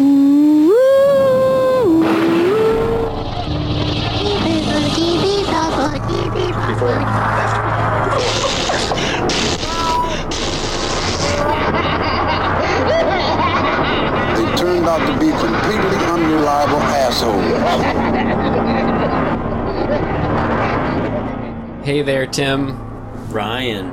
They turned out to be completely unreliable assholes. Hey there, Tim. Ryan.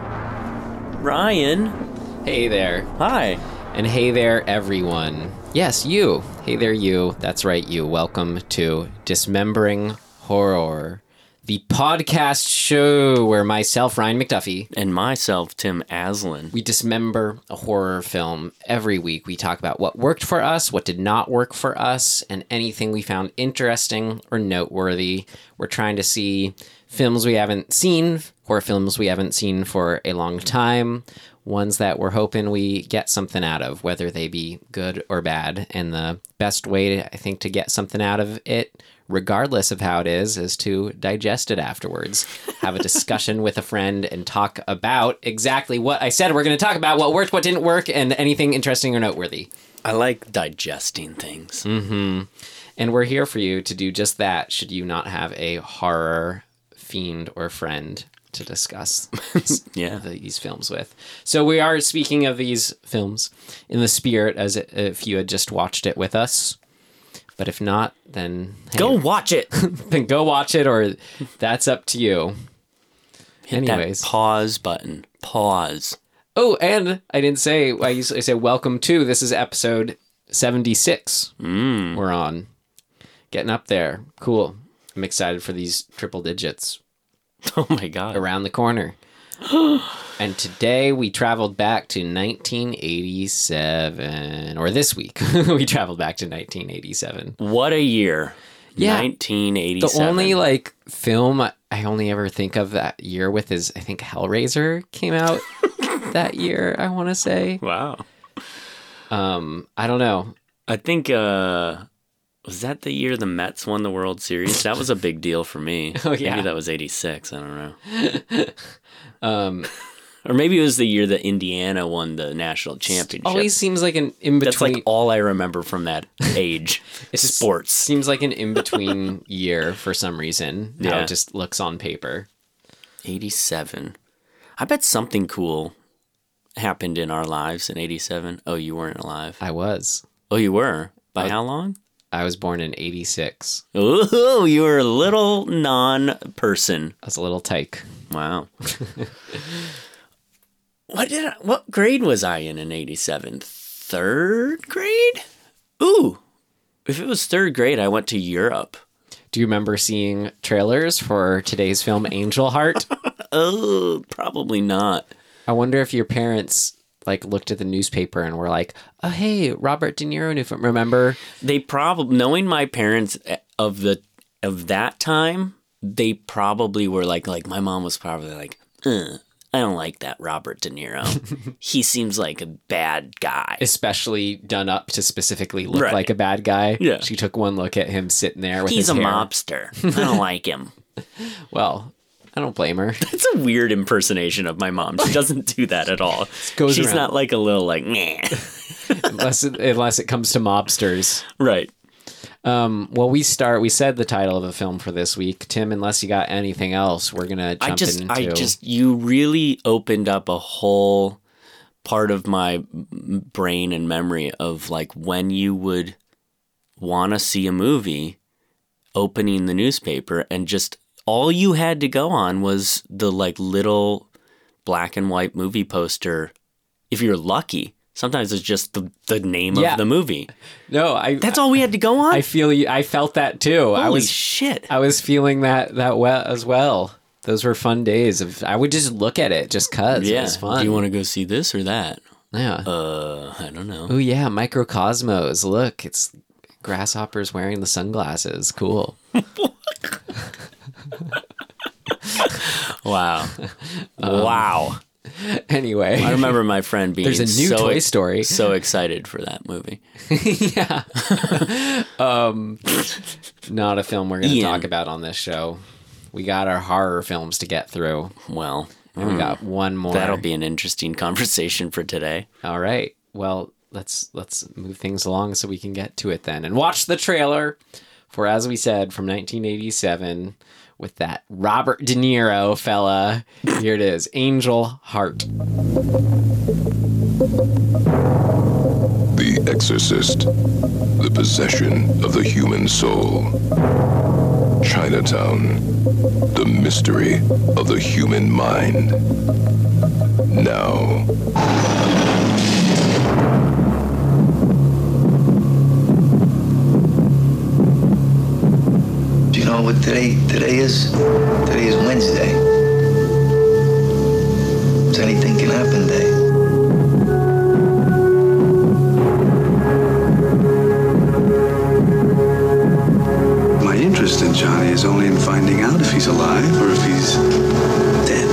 Ryan. Hey there. Hi. And hey there, everyone. Yes, you. Hey there, you. That's right, you. Welcome to Dismembering Horror, the podcast show where myself, Ryan McDuffie, And myself, Tim Aslin. we dismember a horror film every week. We talk about what worked for us, what did not work for us, and anything we found interesting or noteworthy. We're trying to see films we haven't seen, horror films we haven't seen for a long time, ones that we're hoping we get something out of, whether they be good or bad. And the best way, I think, to get something out of it, regardless of how it is, is to digest it afterwards. Have a discussion with a friend and talk about exactly what I said we're going to talk about, what worked, what didn't work, and anything interesting or noteworthy. I like digesting things. Mm-hmm. And we're here for you to do just that, should you not have a horror fiend or friend to discuss Yeah. these films with. So we are speaking of these films in the spirit as if you had just watched it with us. But if not, then hey, Go watch it. then go watch it, or that's up to you. Hit Anyways. that pause button. Pause. Oh, and I didn't say I usually say welcome to. This is episode seventy six. Mm. We're on, getting up there. Cool. I'm excited for these triple digits Oh my god. around the corner. and today we traveled back to 1987, or this week we traveled back to 1987. What a year. Yeah. 1987. The only like film I only ever think of that year with is I think Hellraiser came out that year. I want to say. Wow. Um, I don't know. I think uh was that the year the Mets won the World Series? That was a big deal for me. Oh, yeah. Maybe that was 86, I don't know. Um, Or maybe it was the year that Indiana won the national championship. always seems like an in between. That's like all I remember from that age. It's sports. seems like an in between year for some reason. How Yeah. it just looks on paper. 87. I bet something cool happened in our lives in 87. Oh, you weren't alive. I was. Oh, you were? By how long? I was born in '86. Oh, you were a little non person. I was a little tyke. Wow. what did I, what grade was I in in 87? Third grade? Ooh. If it was third grade, I went to Europe. Do you remember seeing trailers for today's film Angel Heart? Oh, probably not. I wonder if your parents like looked at the newspaper and were like, "Oh, hey, Robert De Niro film." Remember? They probably knowing my parents eh, of the of that time, they probably were like like my mom was probably like, "Uh, I don't like that Robert De Niro. he seems like a bad guy. Especially done up to specifically look Right. like a bad guy. Yeah. She took one look at him sitting there with He's a hair. mobster. I don't like him. Well, I don't blame her. That's a weird impersonation of my mom. She doesn't do that at all. She's around. not like a little like meh. unless it, unless it comes to mobsters. right. Um, well, we start. We said the title of the film for this week, Tim. Unless you got anything else, we're gonna jump I just into. I just you really opened up a whole part of my brain and memory of like when you would want to see a movie opening the newspaper and just all you had to go on was the like little black and white movie poster if you're lucky sometimes it's just the, the name Yeah. of the movie no. I that's all we had to go on I feel you. I felt that too. I was shit I was feeling that that well as well. Those were fun days. Of I would just look at it just cause it yeah was fun. do you want to go see this or that yeah. uh i don't know oh yeah, microcosmos. Look, it's grasshoppers wearing the sunglasses. Cool. Wow. Um, wow. Anyway, I remember my friend being There's a new so, Toy Story. so excited for that movie. yeah. um, not a film we're going to talk about on this show. We got our horror films to get through. Well, And we got one more. that'll be an interesting conversation for today. All right. Well, let's let's move things along so we can get to it then and watch the trailer for as we said from 1987 with that Robert De Niro fella. Here it is, Angel Heart. The Exorcist, the possession of the human soul. Chinatown, the mystery of the human mind. Now, Do you know what today today is? Today is Wednesday. So anything can happen day. My interest in Johnny is only in finding out if he's alive or if he's dead.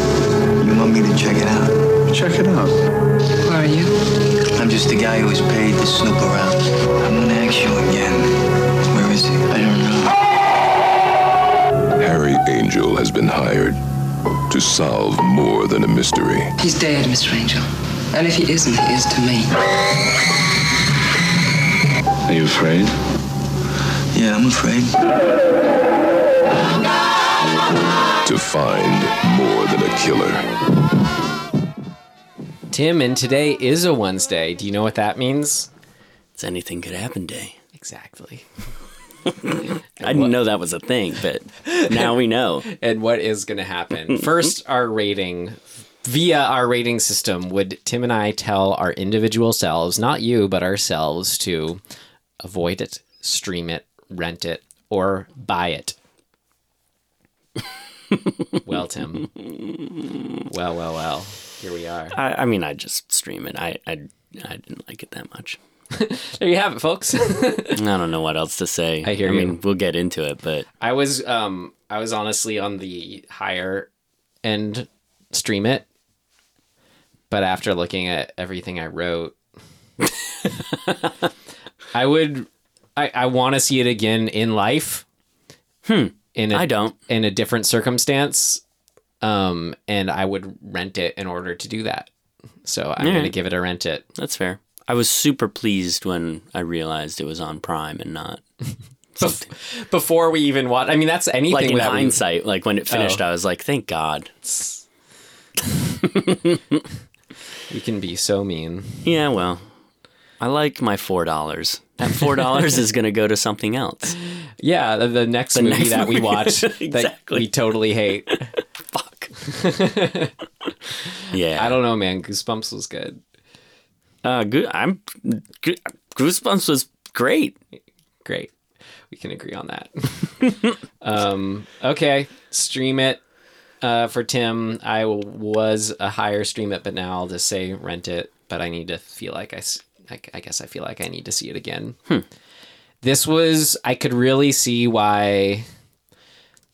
You want me to check it out? Check it out. Who are you? I'm just the guy who was paid to snoop around. I'm gonna ask you again. Where is he? Angel has been hired to solve more than a mystery. He's dead, Mr. Angel. And if he isn't, he is to me. Are you afraid? Yeah, I'm afraid. To find more than a killer. Tim, and today is a Wednesday. Do you know what that means? It's anything could happen day. Exactly. I didn't know that was a thing, but now we know. And what is going to happen? First, our rating. Via our rating system, would Tim and I tell our individual selves, not you, but ourselves, to avoid it, stream it, rent it, or buy it? well, Tim. Well, well, well. Here we are. I, I mean, I just stream it. I, I I didn't like it that much. There you have it, folks. I don't know what else to say. I hear I you. mean, we'll get into it, but I was um I was honestly on the higher end stream it. But after looking at everything I wrote I would I, I want to see it again in life. Hmm. In a, I don't. in a different circumstance. Um and I would rent it in order to do that. So I'm Yeah. going to give it a rent it. that's fair. I was super pleased when I realized it was on Prime and not Bef- Before we even watch I mean that's anything like in that we- hindsight. Like when it finished, Oh. I was like, "Thank God." you can be so mean. Yeah, well, I like my four dollars. That four dollars is going to go to something else. Yeah, the, the next movie next that we movie. watch that we totally hate. Fuck. yeah, I don't know, man. Goosebumps was good. Uh, good. I'm. Good, Goosebumps was great. Great. We can agree on that. um, okay, stream it uh, for Tim. I was a higher stream it, but now I'll just say rent it. But I need to feel like I, I, I guess I feel like I need to see it again. Hmm. This was I could really see why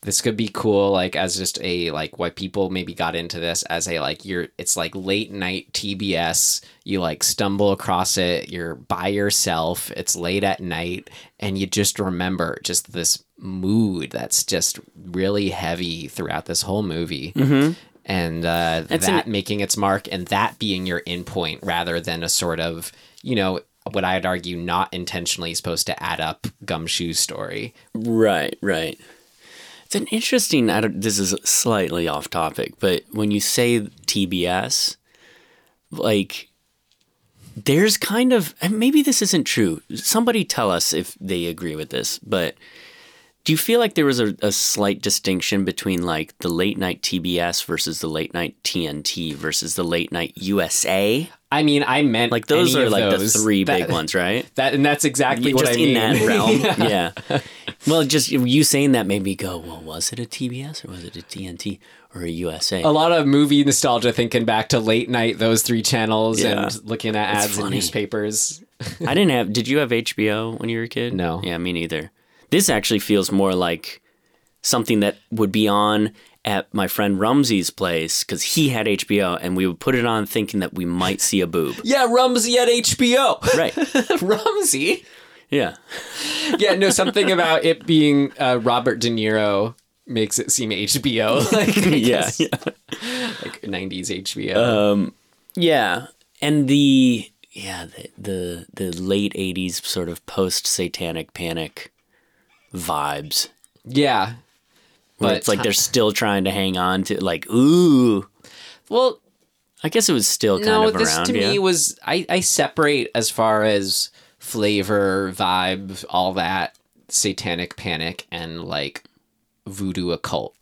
this could be cool like as just a like why people maybe got into this as a like you're it's like late night TBS you like stumble across it you're by yourself it's late at night and you just remember just this mood that's just really heavy throughout this whole movie. And uh, that an- making its mark and that being your end point rather than a sort of you know what I'd argue not intentionally supposed to add up gumshoe story. Right, right. It's an interesting. I don't, this is slightly off topic, but when you say TBS, like there's kind of maybe this isn't true. Somebody tell us if they agree with this, but do you feel like there was a, a slight distinction between like the late night TBS versus the late night TNT versus the late night USA? I mean, I meant Like those are like those. the three That- big ones, right? That and that's exactly what just I mean. in that realm. yeah. Well, just you saying that made me go, well, was it a TBS or was it a TNT or a USA? a lot of movie nostalgia thinking back to late night, those three channels, Yeah. and looking at It's ads in funny. newspapers. I didn't have. Did you have HBO when you were a kid? No. Yeah, me neither. This actually feels more like something that would be on at my friend Rumsey's place because he had HBO, and we would put it on thinking that we might see a boob. Yeah, Rumsey at HBO. Right? Rumsey. Yeah. Yeah, no, something about it being uh, Robert De Niro makes it seem HBO, like I Yeah. like '90s HBO. Um, yeah, and the yeah, the the, the late '80s sort of post Satanic Panic vibes. Yeah. But it's like they're still trying to hang on to like ooh. well, I guess it was still kind no, of this around. to yeah. me was I, I separate as far as flavor, vibe, all that satanic panic and like voodoo occult.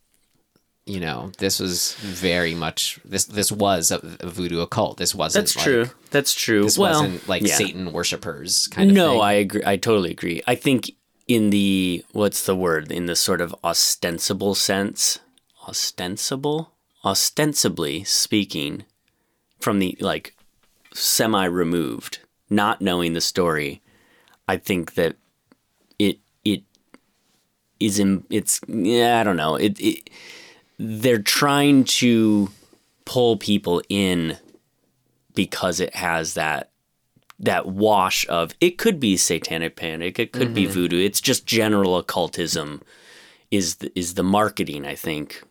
You know, this was very much this this was a, a voodoo occult. This wasn't That's like, true. That's true. This well, wasn't like yeah. Satan worshippers kind of No, thing. I agree. I totally agree. I think in the what's the word in the sort of ostensible sense, ostensible, ostensibly speaking, from the like semi removed, not knowing the story, I think that it it is in it's yeah I don't know it, it they're trying to pull people in because it has that that wash of it could be satanic panic it could be voodoo it's just general occultism is the, is the marketing i think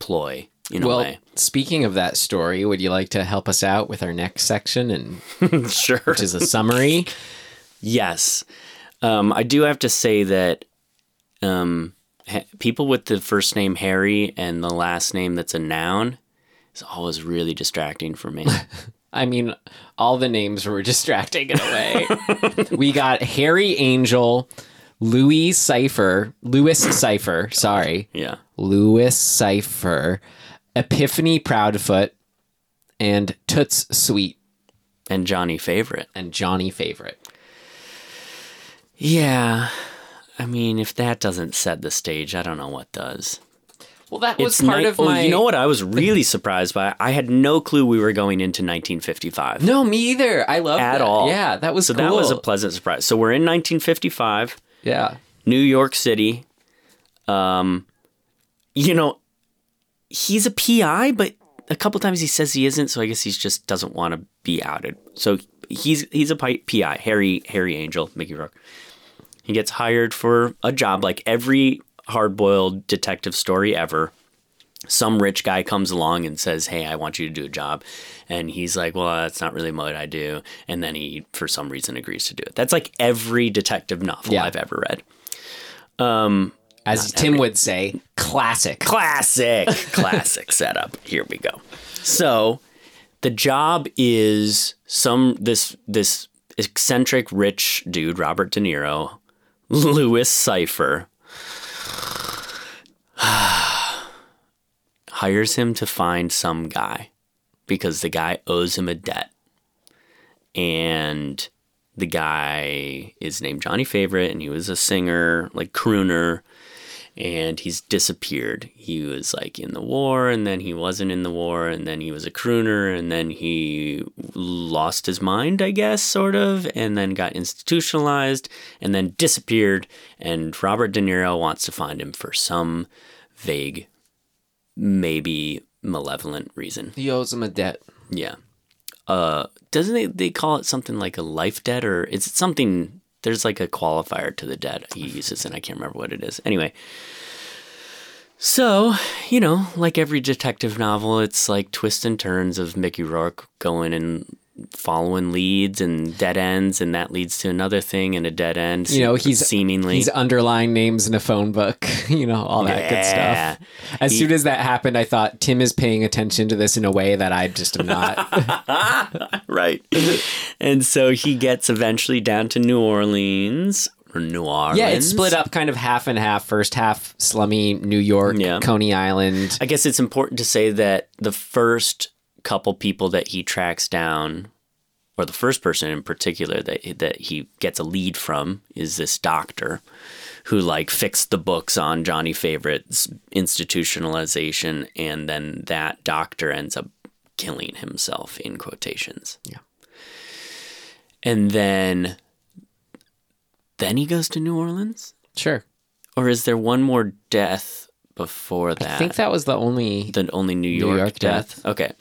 ploy in a well, way. speaking of that story, would you like to help us out with our next section and sure. which is a summary? yes. Um, i do have to say that um, ha- people with the first name harry and the last name that's a noun is always really distracting for me I mean, all the names were distracting in a way. we got Harry Angel, Louis Cyphre, Louis Cyphre, sorry, yeah. Louis Cyphre, Epiphany Proudfoot, and Toots Sweet, and johnny favorite. And Johnny Favorite. yeah. I mean if that doesn't set the stage i don't know what does Well, that was It's part ni- of oh, my. You know what I was really surprised by? I had no clue we were going into 1955 No, me either. I love at that. all. Yeah, that was so cool. that was a pleasant surprise. So we're in 1955, yeah. New York City. Um, you know, he's a PI, but a couple times he says he isn't. So I guess he just doesn't want to be outed. So he's he's a pi- PI, Harry Harry Angel, Mickey Rourke. He gets hired for a job like every hard-boiled detective story ever some rich guy comes along and says, "Hey, I want you to do a job," and he's like, "Well, that's not really what I do," and then he, for some reason, agrees to do it. That's like every detective novel Yeah. I've ever read. Um, as Tim would say, classic. Classic, classic setup. Here we go. So, the job is some this this eccentric rich dude, Robert De Niro, Louis Cyphre. hires him to find some guy because the guy owes him a debt. And the guy is named Johnny Favorite and he was a singer, like crooner, and he's disappeared. He was like in the war and then he wasn't in the war and then he was a crooner and then he lost his mind, I guess, sort of, and then got institutionalized and then disappeared. And Robert De Niro wants to find him for some vague maybe malevolent reason. He owes him a debt. Yeah. Uh, doesn't they, they call it something like a life debt or is it something? There's like a qualifier to the debt he uses, and I can't remember what it is. Anyway, so you know, like every detective novel, it's like twists and turns of Mickey Rourke going and following leads and dead ends, and that leads to another thing and a dead end. You know, he's seemingly he's underlying names in a phone book. You know, all that good stuff. As He- soon as that happened, I thought Tim is paying attention to this in a way that I just am not. right. and so he gets eventually down to New Orleans or New Orleans. yeah, it's split up kind of half and half. First half slummy New York, Yeah. Coney Island. I guess it's important to say that the first couple people that he tracks down, or the first person in particular that that he gets a lead from, is this doctor who like fixed the books on Johnny Favorite's institutionalization, and then that doctor ends up killing himself in quotations. Yeah. And then then he goes to New Orleans? Sure. Or is there one more death before that? I think that was the only. the only New York, York death. death. Okay.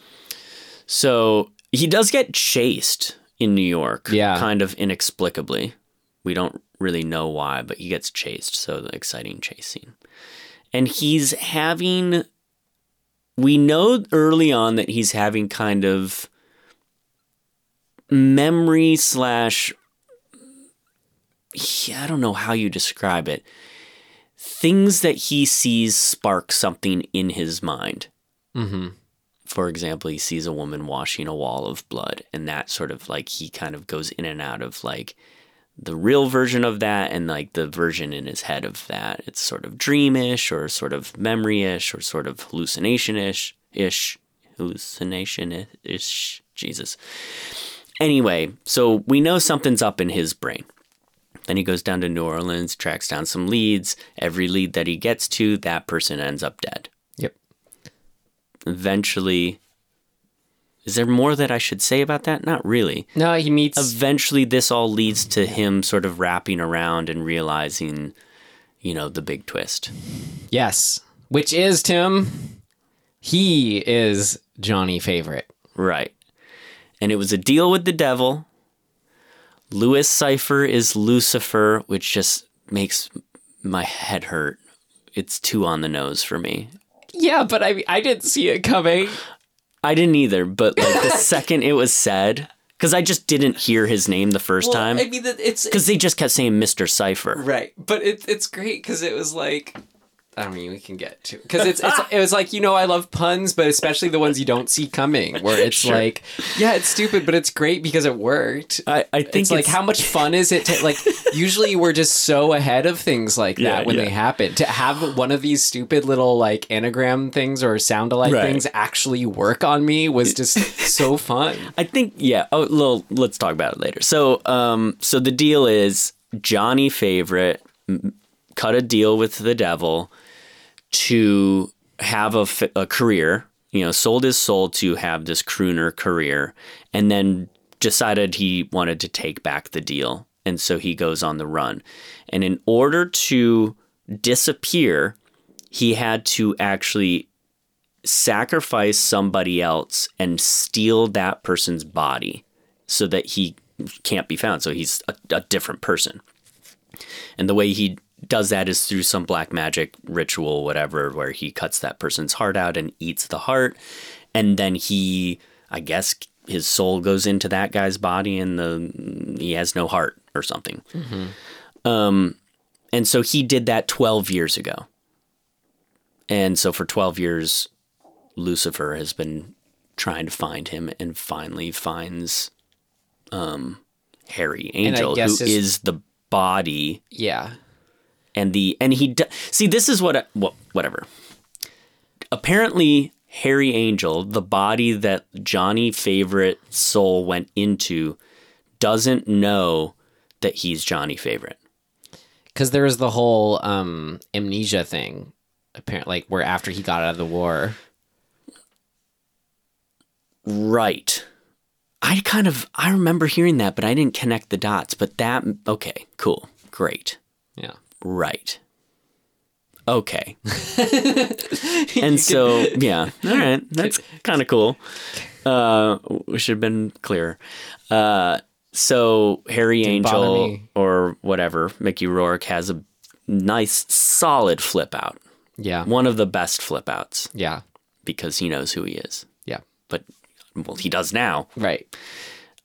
So he does get chased in New York, Yeah. kind of inexplicably. We don't really know why, but he gets chased. So the exciting chase scene. And he's having, we know early on that he's having kind of memory slash I don't know how you describe it. Things that he sees spark something in his mind. Mm-hmm. For example, he sees a woman washing a wall of blood, and that sort of like he kind of goes in and out of like the real version of that and like the version in his head of that. It's sort of dreamish or sort of memory-ish or sort of hallucination-ish ish hallucination-ish. Jesus. Anyway, so we know something's up in his brain. Then he goes down to New Orleans, tracks down some leads. Every lead that he gets to, that person ends up dead. Eventually, is there more that I should say about that? Not really. No, he meets. Eventually, this all leads to him sort of wrapping around and realizing, you know, the big twist. yes, which is Tim. He is Johnny favorite. Right. And it was a deal with the devil. Louis Cyphre is Lucifer, which just makes my head hurt. It's too on the nose for me. Yeah, but I I didn't see it coming. I didn't either, but like the second it was said, because I just didn't hear his name the first time, I mean, it's because they just kept saying Mr. Cyphre. right, but it, it's great because it was like. I mean, we can get to because it's, it's it was like you know I love puns, but especially the ones you don't see coming, where it's Sure. like, yeah, it's stupid, but it's great because it worked. I, I think it's like how much fun is it to like usually we're just so ahead of things like that Yeah, when yeah. they happen to have one of these stupid little like anagram things or sound alike Right. things actually work on me was just so fun I think yeah. Oh, little, let's talk about it later. So, um, so the deal is Johnny Favorite cut a deal with the devil to have a, a career. You know, sold his soul to have this crooner career, and then decided he wanted to take back the deal, and so he goes on the run. And in order to disappear, he had to actually sacrifice somebody else and steal that person's body so that he can't be found. So he's a, a different person. And the way he does that is through some black magic ritual, whatever, where he cuts that person's heart out and eats the heart. And then he, I guess, his soul goes into that guy's body and the he has no heart or something. Um, and so he did that 12 years ago. And so for 12 years, Lucifer has been trying to find him and finally finds um, Harry Angel, who guess is the body yeah and the and he d- see this is what well, whatever. Apparently, Harry Angel, the body that Johnny Favorite soul went into, doesn't know that he's Johnny Favorite. because there was the whole um amnesia thing apparently like where after he got out of the war Right. I kind of I remember hearing that, but I didn't connect the dots. But that okay, cool, great, yeah right, okay. and so yeah, all right, that's kind of cool. Uh, we should have been clear. Uh, so Harry Didn't Angel or whatever Mickey Rourke has a nice solid flip out, yeah one of the best flip outs yeah because he knows who he is. yeah But well, he does now. right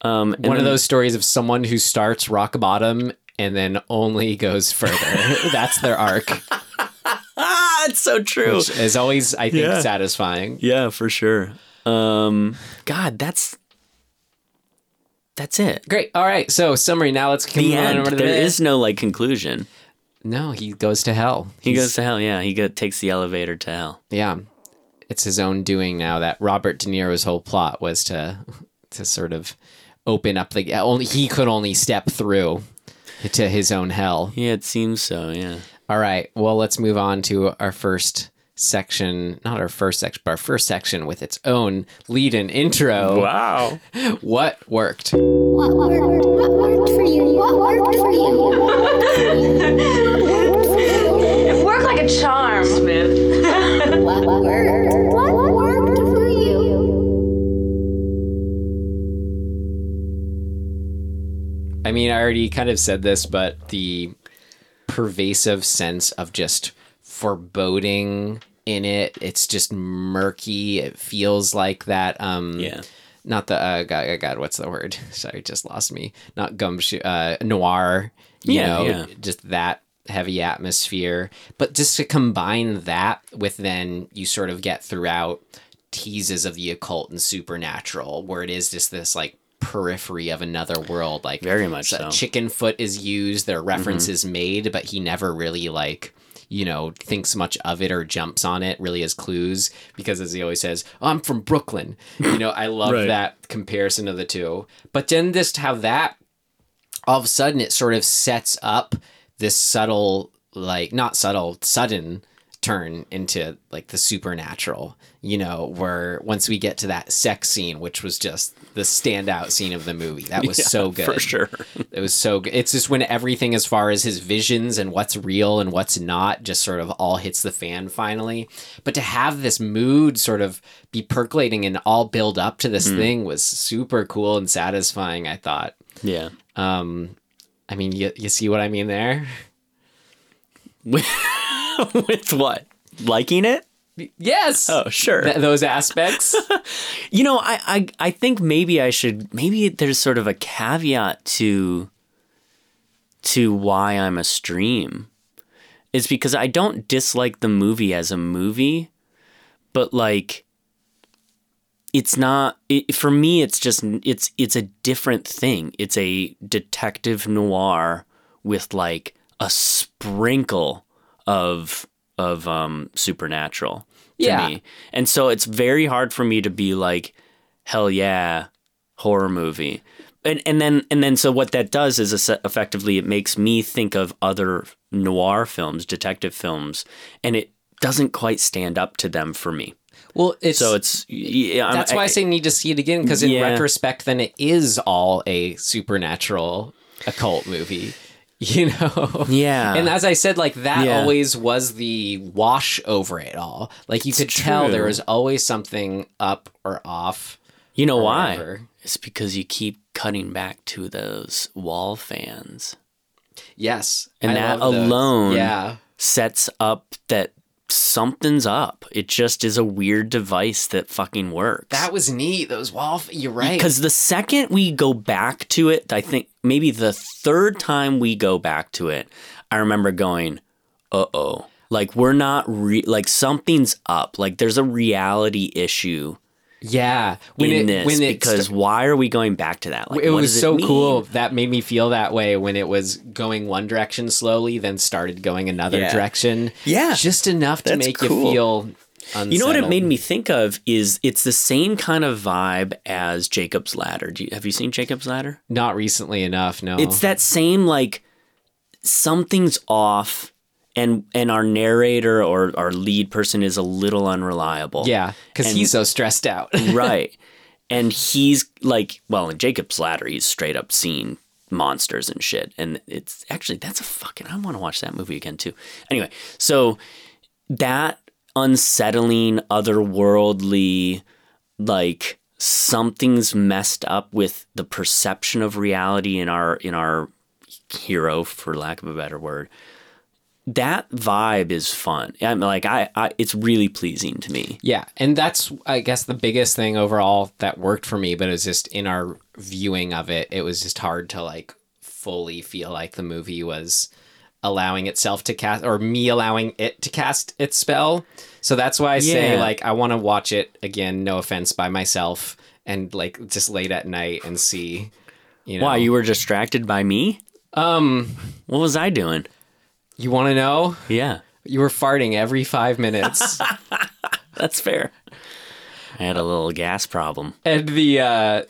Um, one of those stories of someone who starts rock bottom and then only goes further that's their arc Ah, it's so true. which is always i think Yeah. satisfying Yeah, for sure. Um, God, that's that's it. great all right so summary now let's The end. over There the is no like conclusion. no he goes to hell He He's- goes to hell. Yeah, he go, takes the elevator to hell. yeah it's his own doing now that robert de niro's whole plot was to to sort of open up the only he could only step through to his own hell Yeah, it seems so. Yeah. all right well let's move on to our first section not our first section but our first section with its own lead and intro Wow. what worked What worked? What worked for you? What worked for you? Worked? It worked like a charm. Smith. I mean, I already kind of said this, but the pervasive sense of just foreboding in it, it's just murky. It feels like that um Yeah. not the uh, God, God, what's the word? Sorry, just lost me. Not gumshoe, uh, noir. You Yeah, know, yeah. just that heavy atmosphere. But just to combine that with then you sort of get throughout teases of the occult and supernatural, where it is just this like periphery of another world. Like Very much so. chicken foot is used, there are mm-hmm. references made, but he never really like you know thinks much of it or jumps on it really as clues because as he always says oh, i'm from brooklyn you know i love Right. that comparison of the two but then just how that all of a sudden it sort of sets up this subtle like not subtle sudden turn into like the supernatural you know where once we get to that sex scene which was just the standout scene of the movie that was so good for sure. it was so good it's just when everything as far as his visions and what's real and what's not just sort of all hits the fan finally but to have this mood sort of be percolating and all build up to this thing was super cool and satisfying i thought Yeah. um, I mean, you, you see what I mean there? With with what? Liking it? Yes. Oh, sure. Th- those aspects. You know, I, I I think maybe I should maybe there's sort of a caveat to to why I'm a stream. Is because I don't dislike the movie as a movie, but like it's not it, for me it's just it's it's a different thing. It's a detective noir with like a sprinkle of of um supernatural to Yeah. me. And so it's very hard for me to be like, hell yeah, horror movie. And and then and then so what that does is effectively it makes me think of other noir films, detective films, and it doesn't quite stand up to them for me. well, it's So it's yeah, that's why I, say need to see it again because in Yeah. retrospect, then it is all a supernatural occult movie. You know. Yeah. And as I said, like that Yeah. always was the wash over it all. Like you could tell there was always something up or off. you know why? whatever. It's because you keep cutting back to those wall fans. Yes. And I that love those. alone Yeah. sets up that something's up. It just is a weird device that fucking works. That was neat. Those wall. You're right. Because the second we go back to it, I think maybe the third time we go back to it, I remember going, uh oh. Like we're not re- like something's up. Like there's a reality issue yeah. When in it this when it because st- why are we going back to that? Like it was so mean? cool. That made me feel that way when it was going one direction slowly, then started going another Yeah. direction. Yeah. just enough to That's make cool. you feel. Unsettled. You know what it made me think of is it's the same kind of vibe as Jacob's Ladder. Do you, have you seen Jacob's Ladder? Not recently enough. No, It's that same like something's off and and our narrator or our lead person is a little unreliable. yeah, because he's so stressed out. right. And he's like, well, in Jacob's Ladder, he's straight up seen monsters and shit. And it's actually that's a fucking I want to watch that movie again too. Anyway, so that unsettling, otherworldly, like something's messed up with the perception of reality in our in our hero, for lack of a better word. That vibe is fun. I'm like I, I it's really pleasing to me. Yeah, and that's I guess the biggest thing overall that worked for me, but it was just in our viewing of it, it was just hard to like fully feel like the movie was allowing itself to cast or me allowing it to cast its spell. So that's why I say like I want to watch it again, no offense by myself and like just late at night and see you know. Why you were distracted by me? um What was I doing? You want to know? Yeah, You were farting every 5 minutes. that's fair. I had a little gas problem. And the uh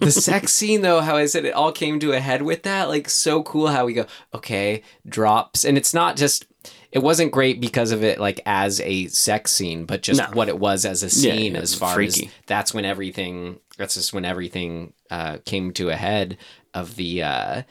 the sex scene though, how I said it all came to a head with that, like so cool how we go, okay, drops. And it's not just it wasn't great because of it like as a sex scene, but just No. what it was as a scene yeah, as far freaky. as that's when everything that's just when everything uh came to a head of the uh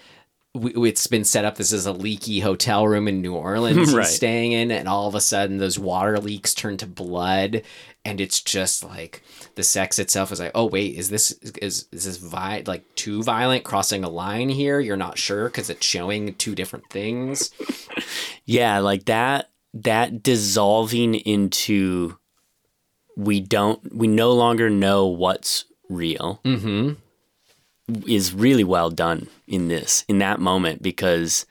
w- it's been set up this is a leaky hotel room in New Orleans Right. he's staying in and all of a sudden those water leaks turn to blood and it's just like the sex itself is like oh wait is this is is this vi- like too violent crossing a line here you're not sure because it's showing two different things Yeah, like that that dissolving into we don't we no longer know what's real Mm-hmm. Is really well done in this in that moment because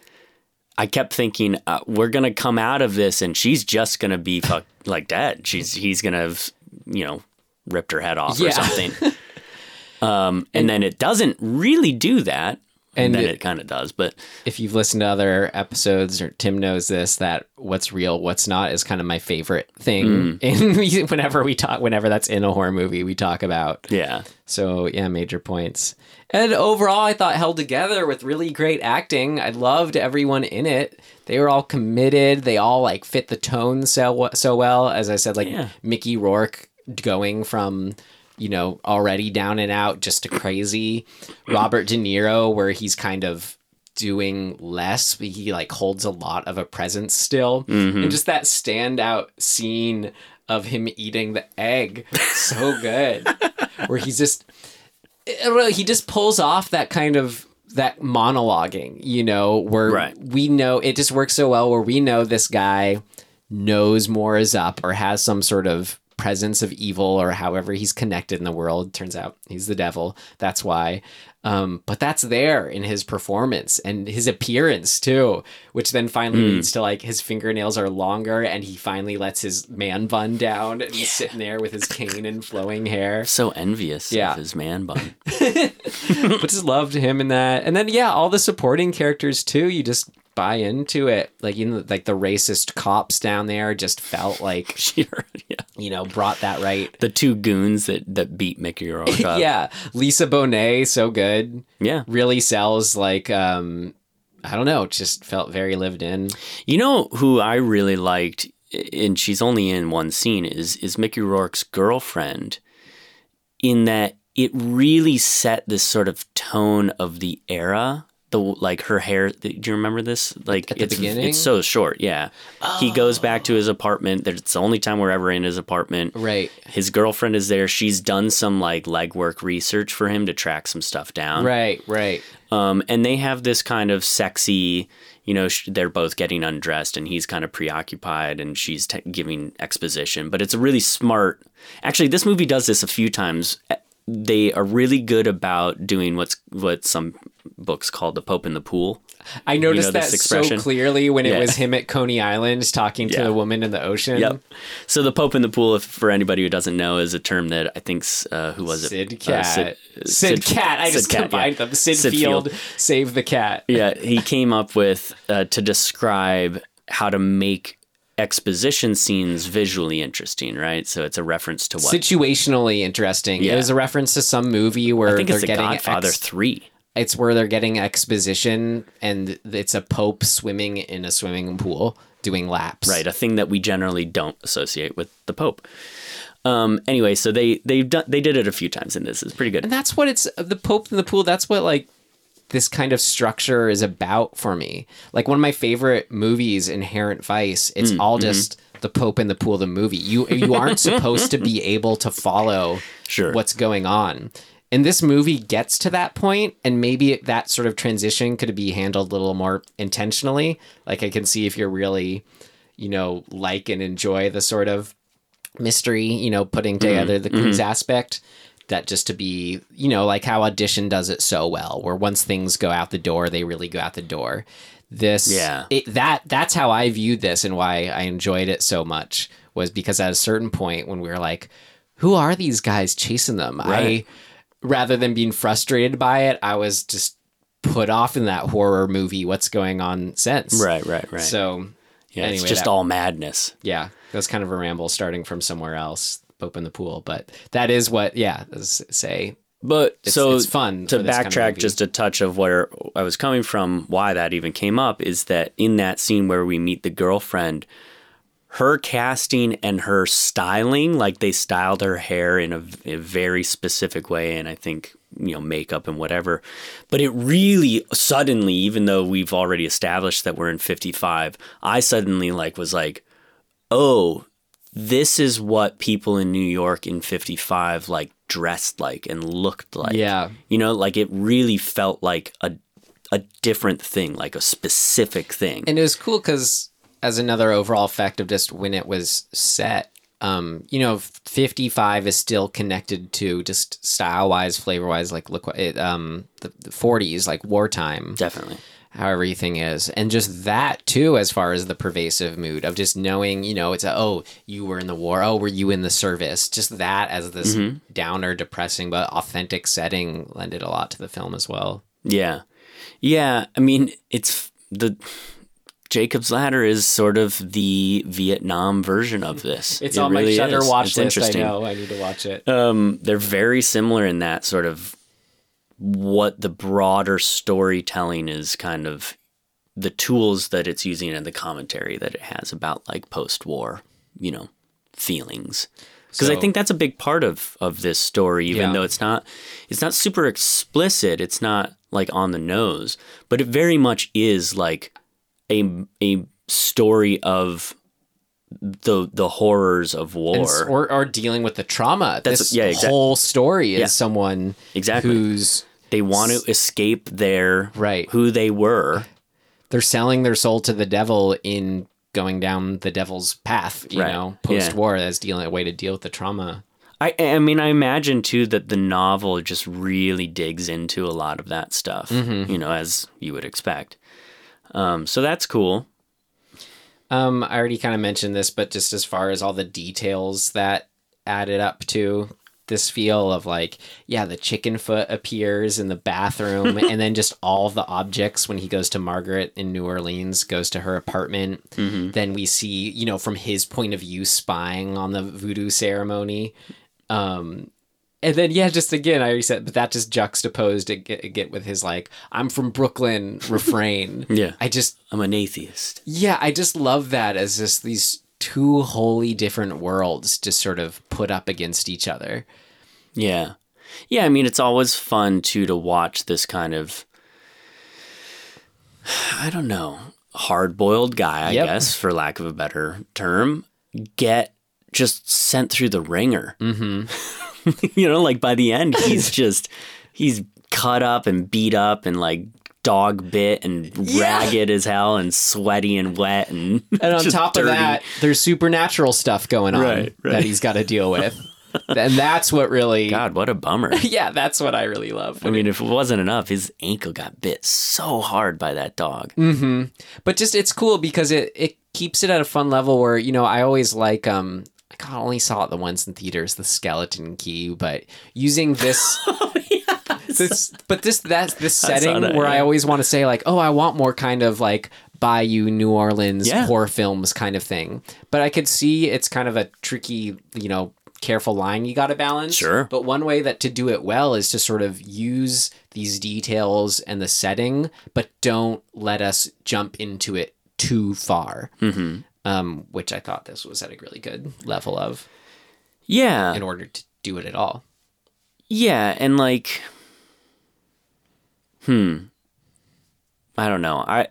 I kept thinking uh, we're gonna come out of this and she's just gonna be fuck, like dead. She's he's gonna have you know ripped her head off or something. um, and, then it doesn't really do that. And, then it- it, kind of does, but If you've listened to other episodes, or Tim knows this, that what's real, what's not is kind of my favorite thing. Mm. In whenever we talk, whenever that's in a horror movie, we talk about. yeah, So yeah, major points. And overall, I thought held together with really great acting. I loved everyone in it. They were all committed. They all like fit the tone so so well. As I said, like Yeah. Mickey Rourke going from you know already down and out just a crazy. Robert De Niro, where he's kind of doing less, but he like holds a lot of a presence still. Mm-hmm. And just that standout scene of him eating the egg, so good. where he's just eh, know, he just pulls off that kind of that monologuing, you know, where Right. we know it just works so well where we know this guy knows more is up or has some sort of presence of evil or however he's connected in the world. Turns out he's the devil. That's why. Um, but that's there in his performance and his appearance too, which then finally leads to like his fingernails are longer and he finally lets his man bun down and he's sitting there with his cane and flowing hair. so envious Yeah. of his man bun. but just loved him in that. And then yeah, all the supporting characters too. You just buy into it. Like you know, like the racist cops down there just felt like Sure, yeah. you know brought that right. The two goons that that beat Mickey Rourke up. yeah, Lisa Bonet, so good. yeah. Really sells like um, I don't know. Just felt very lived in. You know who I really liked, and she's only in one scene, is is Mickey Rourke's girlfriend. In that it really set this sort of tone of the era. The like her hair. Do you remember this? Like At the it's beginning? it's so short. Yeah, oh. he goes back to his apartment. It's the only time we're ever in his apartment. Right. His girlfriend is there. She's done some like legwork research for him to track some stuff down. Right. Right. Um, and they have this kind of sexy, you know, sh- they're both getting undressed and he's kind of preoccupied and she's t- giving exposition. But it's a really smart. Actually, this movie does this a few times. They are really good about doing what's what some books called the Pope in the pool. I noticed know that this so clearly when it was him at Coney Island talking to Yeah. the woman in the ocean. Yep. So the Pope in the pool, if, for anybody who doesn't know, is a term that I think uh, who was it? Sid Uh, Cat. Sid, Cat. I just Cat, yeah. combined them. Sid, Sid Field, Field. save the cat. yeah, he came up with uh, to describe how to make exposition scenes visually interesting, right? So it's a reference to what Situationally interesting. It Yeah. was a reference to some movie where I think they're The getting Godfather ex- Three. It's where they're getting exposition and it's a pope swimming in a swimming pool doing laps. Right, a thing that we generally don't associate with the Pope. Um, anyway, so they they've done they did it a few times in this. It's pretty good. And that's what it's the Pope in the pool. That's what like this kind of structure is about for me. Like one of my favorite movies, Inherent Vice. It's Mm, all mm-hmm. just the Pope in the pool. The movie. You you aren't supposed to be able to follow Sure. what's going on. And this movie gets to that point, and maybe that sort of transition could be handled a little more intentionally. Like I can see if you're really, you know, like and enjoy the sort of mystery, you know, putting mm-hmm. together the clues mm-hmm. aspect. That just to be, you know, like how Audition does it so well, where once things go out the door, they really go out the door. This, Yeah. it, that that's how I viewed this and why I enjoyed it so much was because at a certain point when we were like, who are these guys chasing them? Right. I rather than being frustrated by it, I was just put off in that horror movie. What's going on since? Right, right, right. So yeah, anyway, it's just that- all madness. yeah, that was kind of a ramble starting from somewhere else, Pope in the pool. But that is what, yeah, let's say But It's- so it's fun to this kind of backtrack just a touch of where I was coming from, why that even came up is that in that scene where we meet the girlfriend, her casting and her styling, like they styled her hair in a, a very specific way, and I think you know makeup and whatever. But it really suddenly, even though we've already established that we're in fifty five, I suddenly like was like, oh, this is what people in New York in 55 like dressed like and looked like. Yeah. You know, like it really felt like a a different thing, like a specific thing. And it was cool because, as another overall effect of just when it was set, um, you know, 55 is still connected to just style wise, flavor wise, like look it, um, the, the 40s, like wartime, Definitely. how everything is. And just that too, as far as the pervasive mood of just knowing, you know, it's a, oh, you were in the war. Oh, were you in the service? Just that as this downer, depressing, but authentic setting lended a lot to the film as well. Yeah. Yeah. I mean, it's the Jacob's Ladder is sort of the Vietnam version of this. It's It on my really Shutter is. watch It's list. I know. I need to watch it. Um, they're very similar in that sort of what the broader storytelling is kind of the tools that it's using and the commentary that it has about like post-war, you know, feelings. Because I think that's a big part of of this story, even Yeah. though it's not it's not super explicit. It's not like on the nose, but it very much is like a a story of the the horrors of war. And or, or dealing with the trauma. That's- this yeah, exact- whole story is Yeah. someone Exactly. who's they want to escape their Right. who they were. they're selling their soul to the devil in going down the devil's path. You Right. know, post war as dealing a way to deal with the trauma. I I mean I imagine too that the novel just really digs into a lot of that stuff. Mm-hmm. You know, as you would expect. Um, so that's cool. Um, I already kind of mentioned this, but just as far as all the details that added up to this feel of like, yeah, the chicken foot appears in the bathroom, and then just all the objects when he goes to Margaret in New Orleans, goes to her apartment. Then we see, you know, from his point of view, spying on the voodoo ceremony. Um, and then yeah, just again, I already said, but that just juxtaposed it get, get with his like, "I'm from Brooklyn" refrain. Yeah. I just I'm an atheist. yeah, I just love that as just these two wholly different worlds just sort of put up against each other. Yeah. Yeah, I mean it's always fun too to watch this kind of I don't know, hard-boiled guy, I Yep. guess, for lack of a better term, get just sent through the ringer. Mm-hmm. you know, like by the end, he's just he's cut up and beat up and like dog bit and ragged as hell and sweaty and wet and And on top dirty. of that, there's supernatural stuff going on Right, right. that he's got to deal with. and that's what really God, what a bummer. Yeah, that's what I really love. I mean, if it wasn't enough, his ankle got bit so hard by that dog. but just it's cool because it it keeps it at a fun level where you know I always like um I God, only saw it the once in theaters the skeleton key but using this this but this that's this setting that, where I always want to say like oh I want more kind of like Bayou New Orleans Yeah. horror films kind of thing but I could see it's kind of a tricky you know careful line you got to balance Sure. but one way that to do it well is to sort of use these details and the setting, but don't let us jump into it too far. Mm-hmm. Um, which I thought this was at a really good level of Yeah. in order to do it at all. Yeah, and like hmm. I don't know. I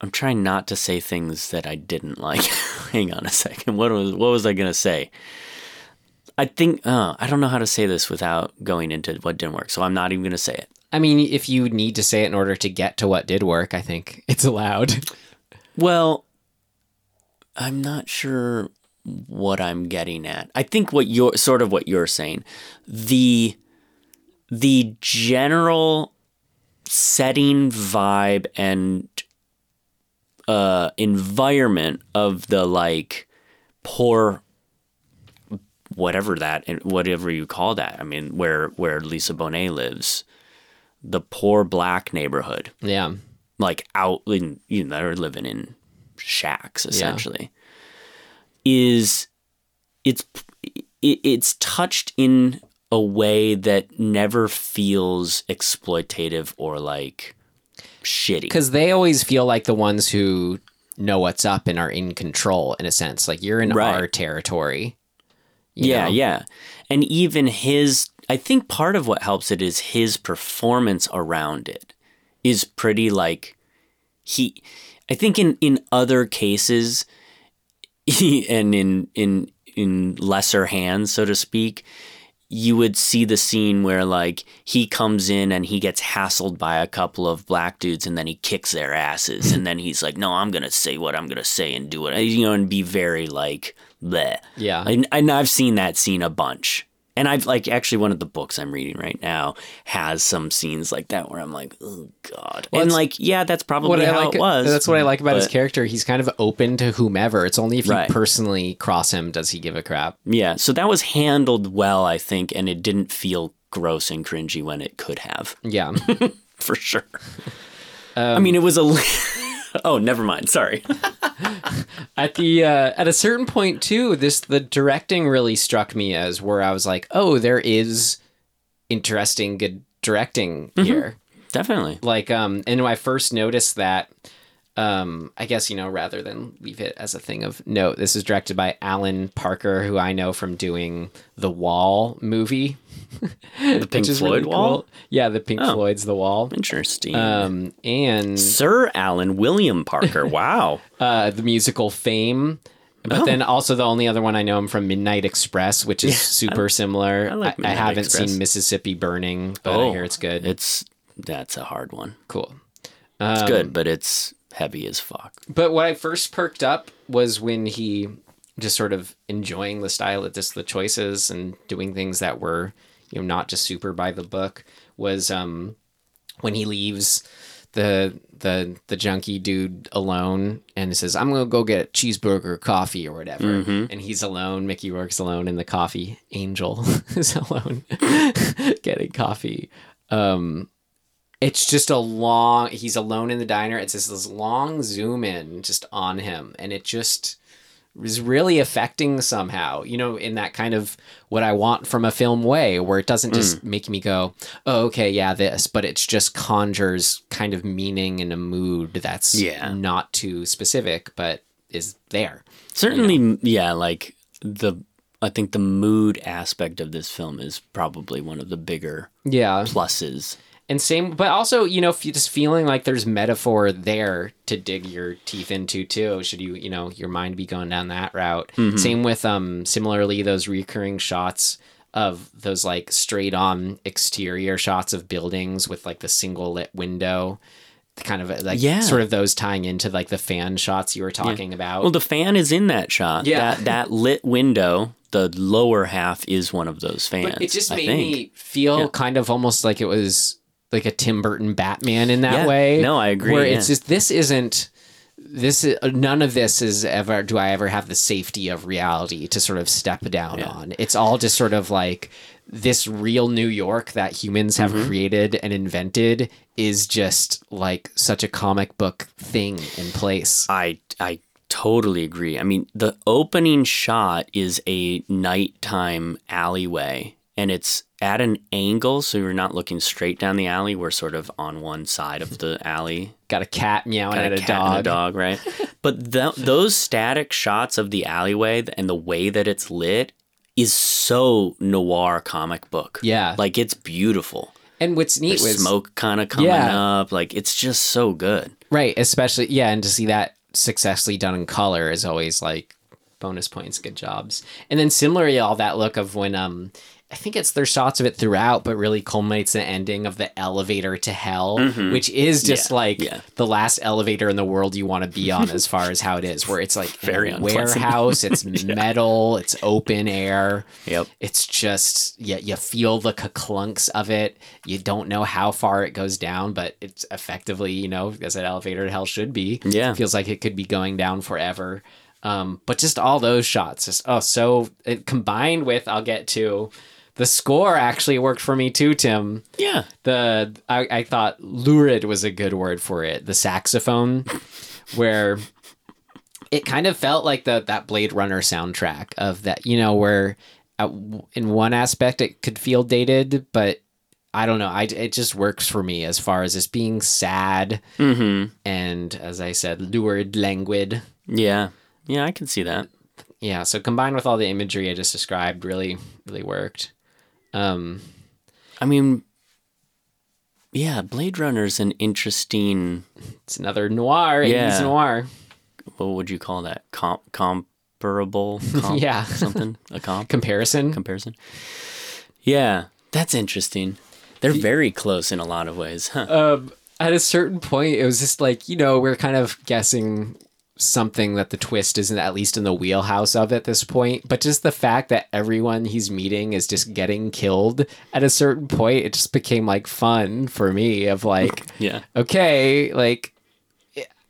I'm trying not to say things that I didn't like. Hang on a second. What was what was I going to say? I think uh, I don't know how to say this without going into what didn't work. So I'm not even going to say it. I mean, if you need to say it in order to get to what did work, I think it's allowed. Well, I'm not sure what I'm getting at. I think what you're sort of what you're saying, the the general setting vibe and uh environment of the like poor whatever that and whatever you call that. I mean, where where Lisa Bonet lives, the poor black neighborhood yeah. like out in you know they're living in shacks essentially is it's it's touched in a way that never feels exploitative or like shitty Because they always feel like the ones who know what's up and are in control in a sense. Like you're in Right. our territory. yeah know? yeah and even his i think part of what helps it is his performance around it is pretty like he i think in in other cases and in in in lesser hands so to speak you would see the scene where like he comes in and he gets hassled by a couple of black dudes and then he kicks their asses and then he's like, no, I'm gonna say what I'm gonna say and do it, you know, and be very like, bleh. Yeah. And, and I've seen that scene a bunch. And I've like actually one of the books I'm reading right now has some scenes like that where I'm like, oh god, Well, and like yeah, that's probably how like it was. that's what I like about his character. He's kind of open to whomever. It's only if you personally cross him does he give a crap. Yeah, so that was handled well, I think, and it didn't feel gross and cringy when it could have, Yeah. for sure. Um, I mean, it was a. oh, never mind. Sorry. at the uh, at a certain point too this the directing really struck me as where i was like oh there is interesting good directing here Definitely. like um and when i first noticed that um i guess you know rather than leave it as a thing of note this is directed by alan parker who i know from doing the wall movie The Pink Floyd really wall. cool. yeah the pink Oh. floyd's the wall Interesting. um and Sir Alan William Parker. Wow. uh, the musical Fame. But Oh. then also the only other one I know him from Midnight Express, which is super similar. I like I, haven't Express. seen Mississippi Burning, but I hear it's good. It's that's a hard one. cool. It's Um, good, but it's heavy as fuck. But what I first perked up was when he just sort of enjoying the style of just the choices and doing things that were, you know, not just super by the book was um when he leaves the the the junkie dude alone and says, I'm gonna go get a cheeseburger, coffee, or whatever. And he's alone. Mickey Rourke's alone in the coffee. Angel is alone getting coffee. Um it's just a long he's alone in the diner it's just this long zoom in just on him and it just is really affecting somehow you know in that kind of what i want from a film way where it doesn't just mm. make me go oh okay yeah this but it's just conjures kind of meaning and a mood that's Yeah. not too specific but is there Certainly, yeah. Like the, I think the mood aspect of this film is probably one of the bigger yeah pluses. And same but also you know just feeling like there's metaphor there to dig your teeth into too should you you know your mind be going down that route same with um similarly those recurring shots of those like straight on exterior shots of buildings with like the single lit window kind of like Yeah. sort of those tying into like the fan shots you were talking about Well, the fan is in that shot. Yeah. That, that lit window, the lower half is one of those fans. But it just I made think. me feel Yeah. kind of almost like it was like a Tim Burton Batman in that Yeah. way. No, I agree, Where yeah. it's just this isn't this is none of this is ever do I ever have the safety of reality to sort of step down Yeah. on. It's all just sort of like this real New York that humans have Mm-hmm. created and invented is just like such a comic book thing in place. I I totally agree. I mean, the opening shot is a nighttime alleyway, and it's at an angle, so you're not looking straight down the alley. We're sort of on one side of the alley, Got a cat meowing got at a a cat dog. and a dog, right? but th- those static shots of the alleyway and the way that it's lit is so noir comic book. Yeah. like it's beautiful. And what's neat There's was smoke kind of coming Yeah. up. Like it's just so good. Right, especially yeah, and to see that successfully done in color is always like bonus points, good jobs. And then similarly all that look of when um I think it's there's shots of it throughout, but really culminates the ending of the elevator to hell, which is just Mm-hmm. Yeah, like yeah. the last elevator in the world you want to be on as far as how it is, where it's like Very a warehouse, it's metal, it's open air. Yep. It's just yeah, you feel the clunks of it. You don't know how far it goes down, but it's effectively, you know, as an elevator to hell should be. Yeah. feels like it could be going down forever. Um, but just all those shots, just oh, so it, combined with I'll get to the score actually worked for me too, Tim. Yeah. The I, I thought lurid was a good word for it. The saxophone, where it kind of felt like the that Blade Runner soundtrack of that, you know, where at, in one aspect it could feel dated, but I don't know. I it just works for me as far as this being sad Mm-hmm. and, as I said, lurid, languid. Yeah. Yeah, I can see that. Yeah. So combined with all the imagery I just described, really, really worked. Um, I mean, yeah, Blade Runner's an interesting. it's another noir. Yeah. Noir. What would you call that? Com- comparable? Com- Yeah. something a comp Comparison. comparison. Yeah, that's interesting. They're very close in a lot of ways. Huh? um, at a certain point, it was just like you know we're kind of guessing something that the twist isn't at least in the wheelhouse of at this point but just the fact that everyone he's meeting is just getting killed at a certain point it just became like fun for me of like yeah. okay like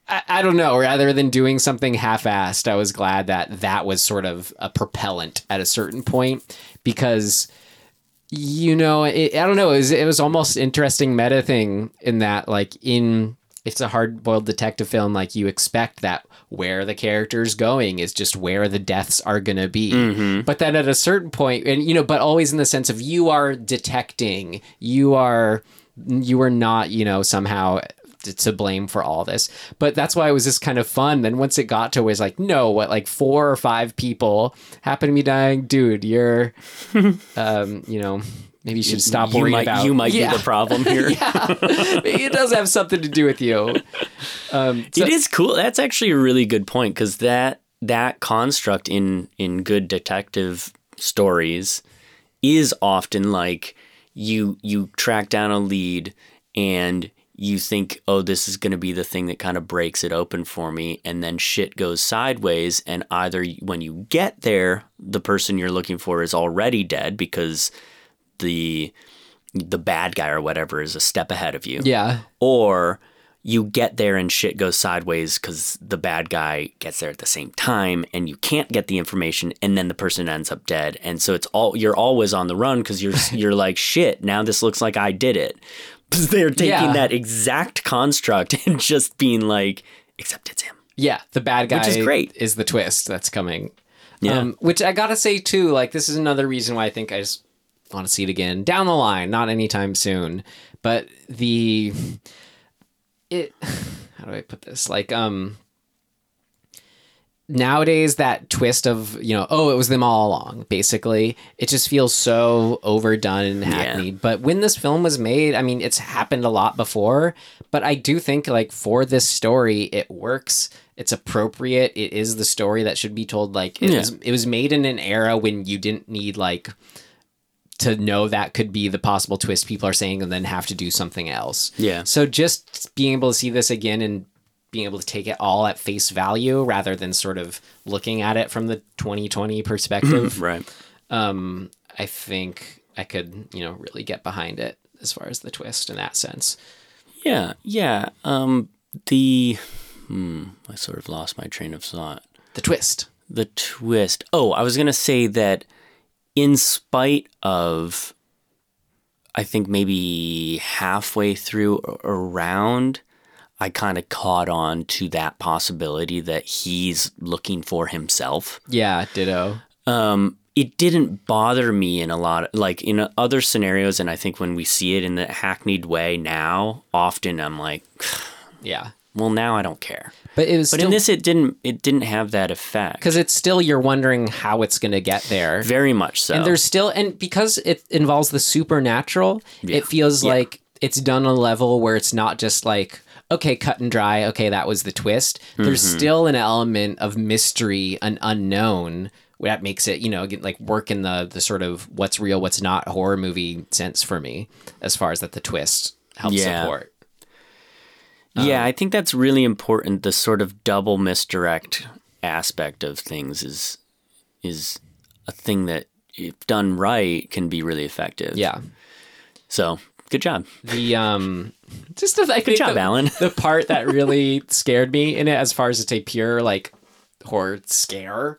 I, I don't know rather than doing something half-assed i was glad that that was sort of a propellant at a certain point because you know it, i don't know it was, it was almost interesting meta thing in that like in it's a hard-boiled detective film like you expect that where the character's going is just where the deaths are going to be but then at a certain point and you know but always in the sense of you are detecting you are you are not you know somehow to blame for all this. But that's why it was just kind of fun. Then once it got to was like no what like four or five people happen to be dying dude you're um you know maybe you should stop you worrying might, about you might Yeah. be the problem here. yeah it does have something to do with you um so- it is cool. That's actually a really good point because that that construct in in good detective stories is often like you you track down a lead and you think oh this is going to be the thing that kind of breaks it open for me and then shit goes sideways and either when you get there the person you're looking for is already dead because the the bad guy or whatever is a step ahead of you yeah or you get there and shit goes sideways because the bad guy gets there at the same time and you can't get the information and then the person ends up dead and so it's all you're always on the run because you're you're like shit now this looks like I did it because they're taking Yeah. that exact construct and just being like except it's him Yeah, the bad guy Which is great. is the twist that's coming. Yeah. Um, which I gotta say too, like this is another reason why I think I just want to see it again down the line, not anytime soon. But the it how do I put this? Like um nowadays that twist of you know oh it was them all along basically. It just feels so overdone and hackneyed. But when this film was made i mean it's happened a lot before. But i do think like for this story it works. It's appropriate. It is the story that should be told. Like it Yeah. was it was made in an era when you didn't need like to know that could be the possible twist people are saying and then have to do something else. Yeah. so just being able to see this again and being able to take it all at face value rather than sort of looking at it from the 2020 perspective right. um i think i could you know really get behind it as far as the twist in that sense. Yeah yeah um the hmm I sort of lost my train of thought. The twist. The twist. Oh, I was going to say that in spite of, I think maybe halfway through around, I kind of caught on to that possibility that he's looking for himself. yeah ditto Um, it didn't bother me in a lot, of, like in other scenarios, and I think when we see it in the hackneyed way now, often I'm like, yeah well, now I don't care. but it was But still in this, it didn't. It didn't have that effect. because it's still you're wondering how it's going to get there very much so. And there's still and because it involves the supernatural, it feels Yeah. like it's done on a level where it's not just like okay, cut and dry, okay, that was the twist. There's Mm-hmm. still an element of mystery, an unknown that makes it, you know, like work in the the sort of what's real, what's not horror movie sense for me as far as that the twist helps Yeah. support. Yeah, Um, I think that's really important. The sort of double misdirect aspect of things is is a thing that, if done right, can be really effective. Yeah. So good job. The um just the, I think job, the, Alan. the part that really scared me in it as far as it's a pure like horror scare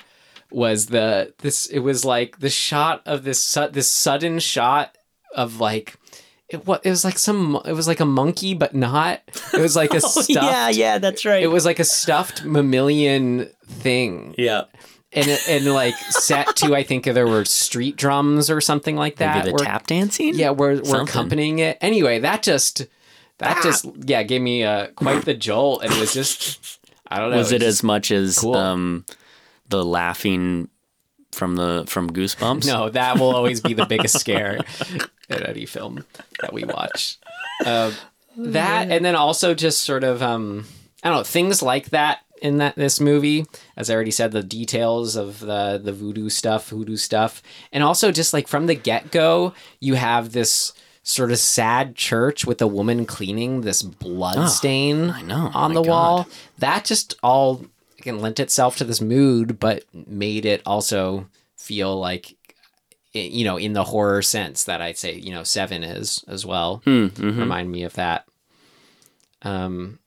was the this it was like the shot of this su- this sudden shot of like it what it was like some it was like a monkey but not it was like a stuffed Oh, yeah, yeah, that's right. it was like a stuffed mammalian thing yeah. and and like set to I think there were street drums or something like that Maybe the were- tap dancing. yeah, we're, we're accompanying it. Anyway, that just that just yeah gave me uh, quite the jolt, and it was just I don't know. Was it was as much as cool. um, the laughing from the from Goosebumps? no? That will always be the biggest scare in any film that we watch. Um, that and then also just sort of um, I don't know things like that in that this movie. As I already said, the details of the the voodoo stuff, hoodoo stuff, and also just like from the get go, you have this sort of sad church with a woman cleaning this blood stain Oh, I know. on My the wall. That just all again lent itself to this mood, but made it also feel like you know in the horror sense that I'd say you know Seven is as well. Hmm, mhm. Remind me of that. Um,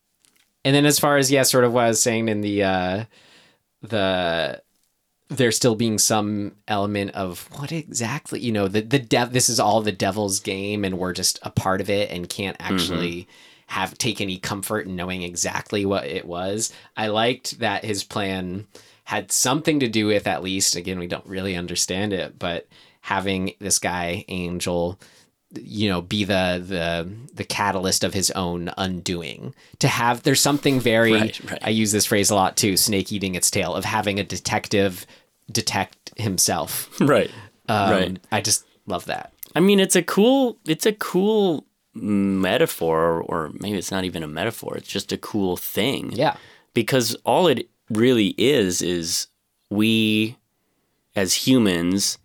and then as far as yeah, sort of what I was saying in the uh, the there still being some element of what exactly you know the the dev this is all the devil's game and we're just a part of it and can't actually have take any comfort in knowing exactly what it was i liked that his plan had something to do with at least again we don't really understand it but having this guy angel you know be the the the catalyst of his own undoing to have there's something very Right, right. i use this phrase a lot too snake eating its tail of having a detective detect himself Right. um, Right. i just love that I mean, it's a cool, it's a cool metaphor, or maybe it's not even a metaphor. It's just a cool thing. yeah Because all it really is is we, as humans,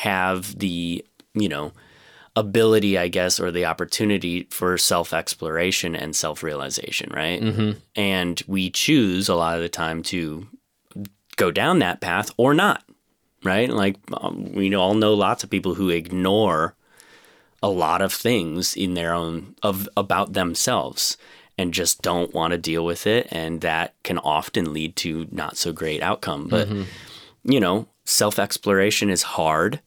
have the you know ability, I guess, or the opportunity for self exploration and self realization, right? Mhm. And we choose a lot of the time to go down that path or not, right? Like um, we all know lots of people who ignore a lot of things in their own of about themselves and just don't want to deal with it and that can often lead to not so great outcome but you know self exploration is hard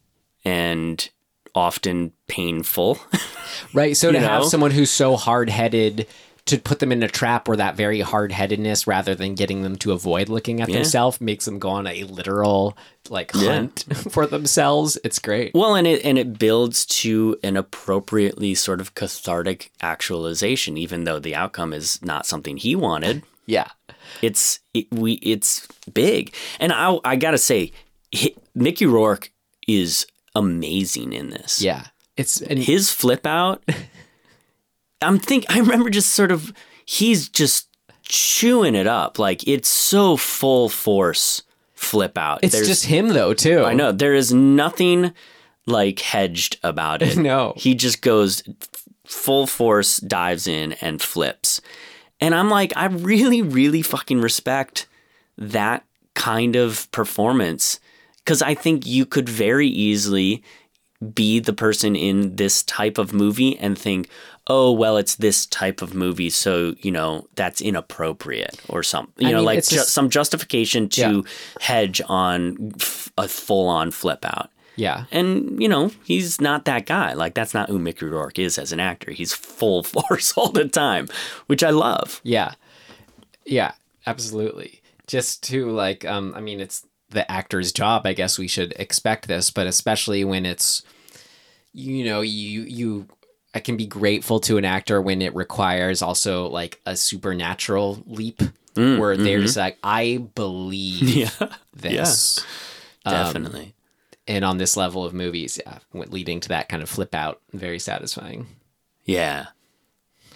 and often painful right so to You have someone who's so hard-headed to put them in a trap where that very hard-headedness rather than getting them to avoid looking at Yeah. themselves makes them go on a literal like Yeah. hunt for themselves it's great Well, and it and it builds to an appropriately sort of cathartic actualization, even though the outcome is not something he wanted. yeah It's it, we it's big, and I I gotta say, Mickey Rourke is amazing in this. yeah it's and his flip out. I'm think I remember just sort of he's just chewing it up like it's so full force flip out. it's There's- just him though too I know there is nothing like hedged about it. No. he just goes full force, dives in and flips, and I'm like, I really, really fucking respect that kind of performance because I think you could very easily be the person in this type of movie and think, oh, well, it's this type of movie, so you know that's inappropriate or something. You I know, mean, like ju- just- some justification to Yeah. hedge on f- a full-on flip out. yeah And you know, he's not that guy. Like that's not who Mickey Rourke is as an actor. He's full force all the time, which I love. Yeah. Yeah, absolutely. Just to like um I mean it's the actor's job, I guess we should expect this, but especially when it's you know, you you I can be grateful to an actor when it requires also like a supernatural leap Mm, where mm-hmm. there's like I believe this. Um, Definitely. and on this level of movies, yeah, leading to that kind of flip out, very satisfying. yeah.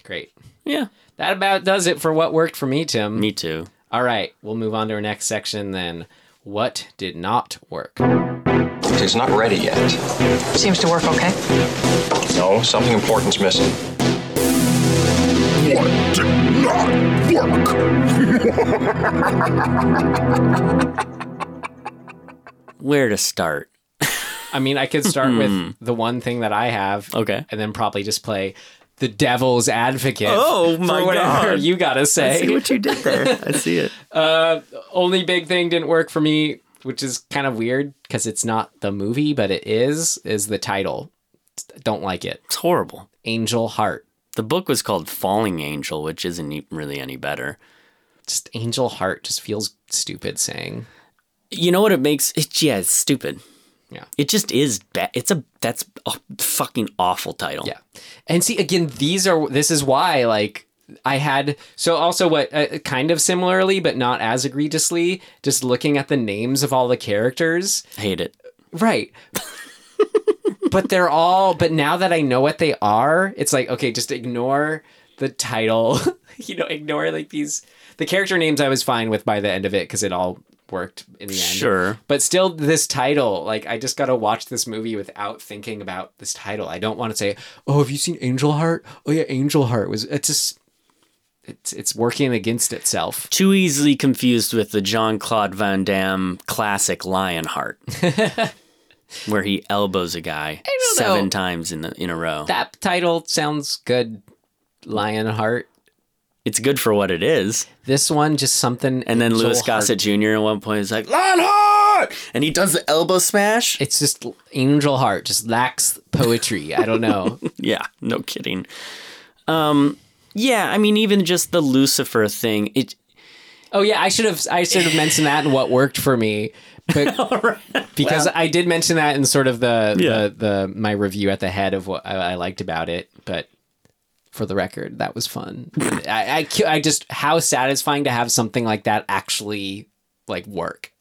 Great. Yeah. That about does it for what worked for me, Tim. Me too. All right, we'll move on to our next section then. What did not work? It's not ready yet. Seems to work okay. No, something important's missing. What did not work? Where to start? I mean, I could start with hmm. the one thing that I have. Okay. And then probably just play the devil's advocate. Oh, for my whatever God. you gotta say. I see what you did there. I see it. Uh, only big thing didn't work for me, which is kind of weird because it's not the movie, but it is, is the title. Don't like it. It's horrible. Angel Heart. The book was called Falling Angel, which isn't really any better. Just Angel Heart just feels stupid saying. You know what it makes? It, yeah, it's stupid. Yeah. It just is bad. It's a that's a fucking awful title. Yeah. And see, again, these are, this is why, like, I had, so also what, uh, kind of similarly, but not as egregiously, just looking at the names of all the characters. Hate it. Right. but they're all, but now that I know what they are, it's like, okay, just ignore the title, you know, ignore like these the character names I was fine with by the end of it because it all worked in the end. Sure. But still this title, like I just gotta watch this movie without thinking about this title. I don't want to say, Oh, have you seen Angel Heart? Oh yeah, Angel Heart was it's just it's it's working against itself. Too easily confused with the Jean Claude Van Damme classic Lionheart, where he elbows a guy seven know. times in the in a row. That title sounds good, Lionheart. It's good for what it is. This one just something And then Louis Gossett Jr. at one point is like Lionheart, and he does the elbow smash. It's just Angel Heart just lacks poetry. I don't know. Yeah, no kidding. Um, yeah, I mean, even just the Lucifer thing. It Oh yeah, I should have I should have mentioned that and what worked for me. But because I did mention that in sort of the, Yeah. the the my review at the head of what I, I liked about it, but for the record, that was fun. I, I I just how satisfying to have something like that actually like work.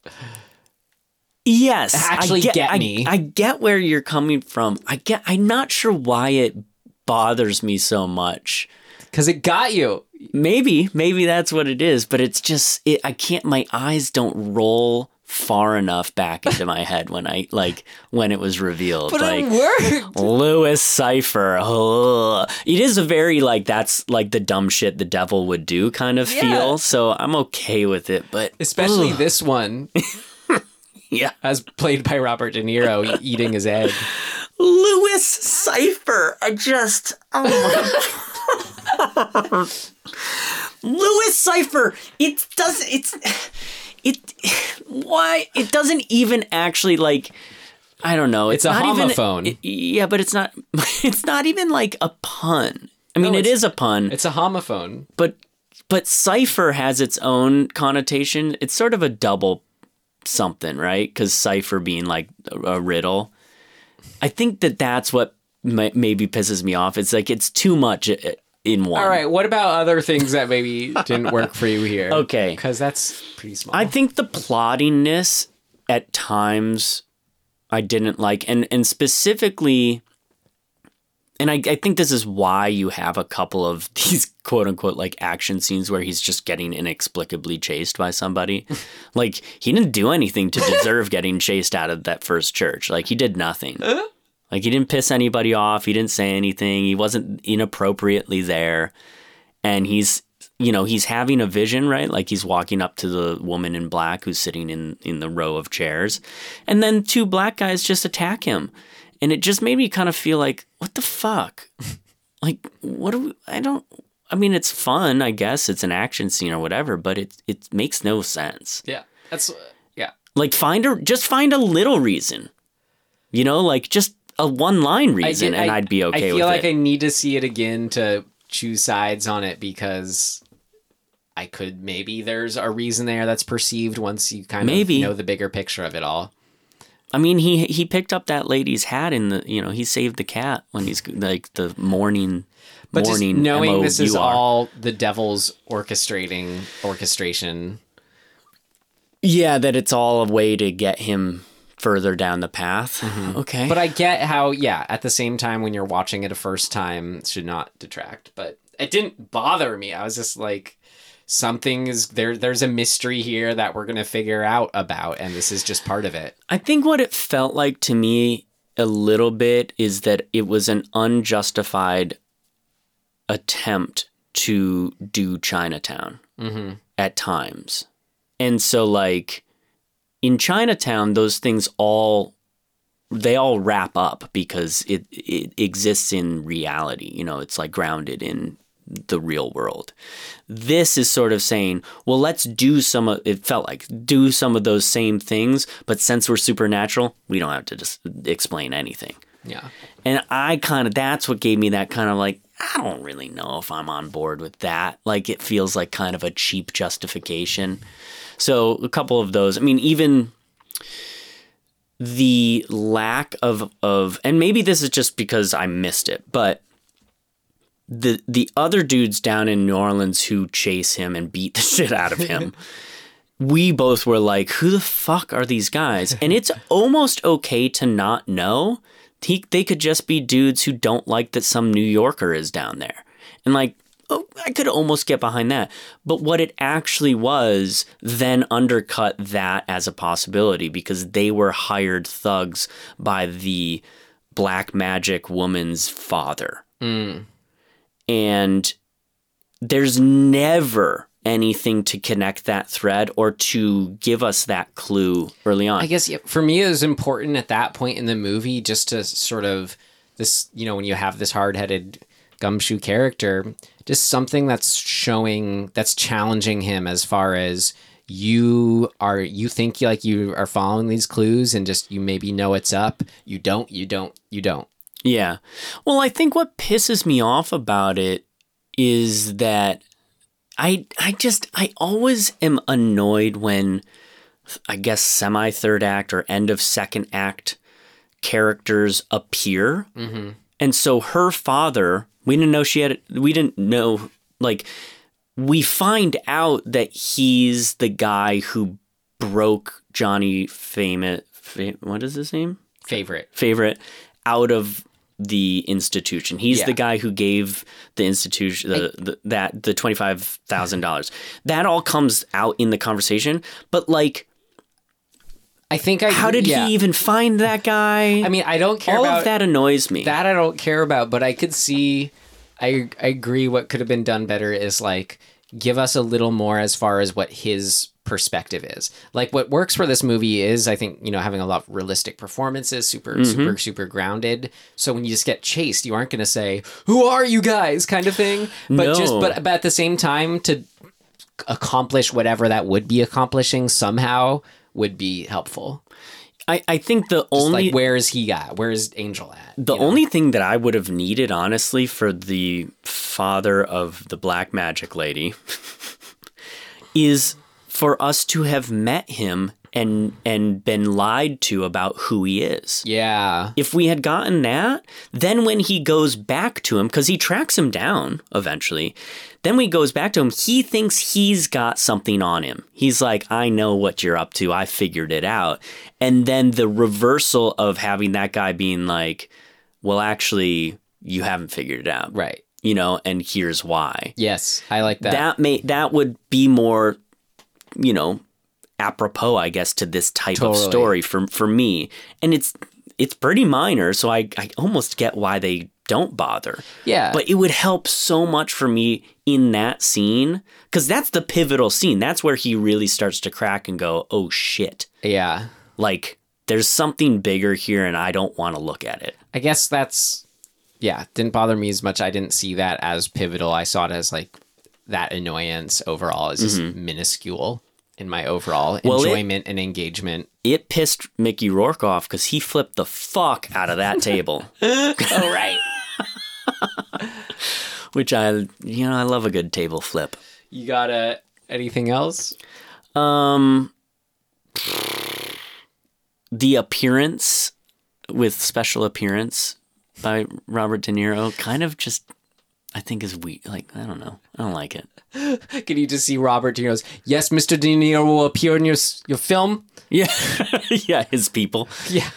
yes, Actually I get, get I- me. I, get where you're coming from. I get. I'm not sure why it bothers me so much. Cuz it got you. Maybe, maybe that's what it is. But it's just, it, I can't. My eyes don't roll far enough back into my head when I like when it was revealed. But like, it worked. Louis Cyphre. Ugh. It is a very like that's like the dumb shit the devil would do kind of Yeah. feel. So I'm okay with it, but Especially ugh. this one yeah, as played by Robert De Niro eating his egg. Louis Cyphre. I just oh my god. Louis Cyphre. It does. It's it. Why it doesn't even actually like. I don't know. It's a not even- homophone. it- yeah, but it's not. It's not even like a pun. I mean, No, it's- a pun. It's a homophone. but but cipher has its own connotation. It's sort of a double something, right? Because cipher being like a, a riddle. I think that that's what may, maybe pisses me off. It's like it's too much in one. All right, what about other things that maybe didn't work for you here? Okay. Because that's pretty small. I think the plottiness at times I didn't like, and and specifically, and I, I think this is why you have a couple of these quote unquote like action scenes where he's just getting inexplicably chased by somebody. like he didn't do anything to deserve getting chased out of that first church. Like he did nothing. Like he didn't piss anybody off. He didn't say anything. He wasn't inappropriately there. And he's you know, he's having a vision, right? Like he's walking up to the woman in black who's sitting in in the row of chairs. And then two black guys just attack him. And it just made me kind of feel like, what the fuck? like what do we I don't I mean it's fun, I guess. It's an action scene or whatever, but it it makes no sense. yeah, that's yeah. Like find a just find a little reason. You know, like just a one line reason did- and I'd be okay I feel like it. I need to see it again to choose sides on it because I could maybe there's a reason there that's perceived once you kind Maybe. of know the bigger picture of it all. I mean, he he picked up that lady's hat in the you know he saved the cat when he's like the morning But just morning knowing this is all the devil's orchestrating orchestration. yeah that it's all a way to get him further down the path. Okay, Mm-hmm. But I get how, yeah, at the same time when you're watching it a first time, it should not detract. But it didn't bother me. I was just like, something is there. There's a mystery here that we're gonna figure out about, and this is just part of it. I think what it felt like to me a little bit is that it was an unjustified attempt to do Chinatown Mm-hmm. at times. And so like in Chinatown those things all they all wrap up because it it exists in reality, you know, it's like grounded in the real world. This is sort of saying, well, let's do some of it felt like do some of those same things, but since we're supernatural, we don't have to just explain anything. Yeah. And I kind of, that's what gave me that kind of like, I don't really know if I'm on board with that. Like, it feels like kind of a cheap justification. So, a couple of those. I mean, even the lack of, of, and maybe this is just because I missed it, but the the other dudes down in New Orleans who chase him and beat the shit out of him. we both were like, who the fuck are these guys? And it's almost okay to not know. He, they could just be dudes who don't like that some New Yorker is down there. And like, oh, I could almost get behind that. But what it actually was then undercut that as a possibility because they were hired thugs by the black magic woman's father. Hmm. And there's never anything to connect that thread or to give us that clue early on. I guess yeah, for me it was important at that point in the movie just to sort of this, you know, when you have this hard-headed gumshoe character, just something that's showing that's challenging him as far as you are you think like you are following these clues and just you maybe know it's up, you don't, you don't, you don't. Yeah. Well, I think what pisses me off about it is that I I just I always am annoyed when I guess semi third act or end of second act characters appear. Mm-hmm. And so her father, we didn't know she had we didn't know like we find out that he's the guy who broke Johnny Famous what is his name? Favorite. favorite out of the institution. He's Yeah. the guy who gave the institution the, the that the twenty five thousand dollars. That all comes out in the conversation, but like, I think I how did yeah. he even find that guy? I mean, I don't care all about of that annoys me. That I don't care about, but I could see. I I agree. What could have been done better is like give us a little more as far as what his perspective is. Like what works for this movie is, I think, you know, having a lot of realistic performances, super Mm-hmm. super super grounded. So when you just get chased, you aren't going to say, "Who are you guys?" kind of thing. But just No. but but at the same time to accomplish whatever that would be accomplishing somehow would be helpful. I, I think the Just only like where is he at? Where is Angel at? The you know? only thing that I would have needed, honestly, for the father of the black magic lady is for us to have met him and and been lied to about who he is. Yeah. If we had gotten that, then when he goes back to him, because he tracks him down eventually, then when he goes back to him, he thinks he's got something on him. He's like, I know what you're up to. I figured it out. And then the reversal of having that guy being like, well, actually, you haven't figured it out. Right. You know, and here's why. Yes, I like that. That may that would be more, you know, apropos, I guess, to this type of story for for me. And it's it's pretty minor, so I I almost get why they don't bother. Yeah. But it would help so much for me in that scene cuz that's the pivotal scene. That's where he really starts to crack and go, "Oh shit." yeah. Like there's something bigger here and I don't want to look at it. I guess that's yeah, didn't bother me as much. I didn't see that as pivotal. I saw it as like that annoyance overall is just mm-hmm. minuscule in my overall Well, it- enjoyment and engagement. It pissed Mickey Rourke off cuz he flipped the fuck out of that table. oh right. which I you know I love a good table flip. You got uh, anything else? Um, the appearance with special appearance by Robert De Niro kind of just I think is weak. Like I don't know, I don't like it. Can you just see Robert De Niro's? Yes, Mr. De Niro will appear in your your film. Yeah, yeah, his people. Yeah,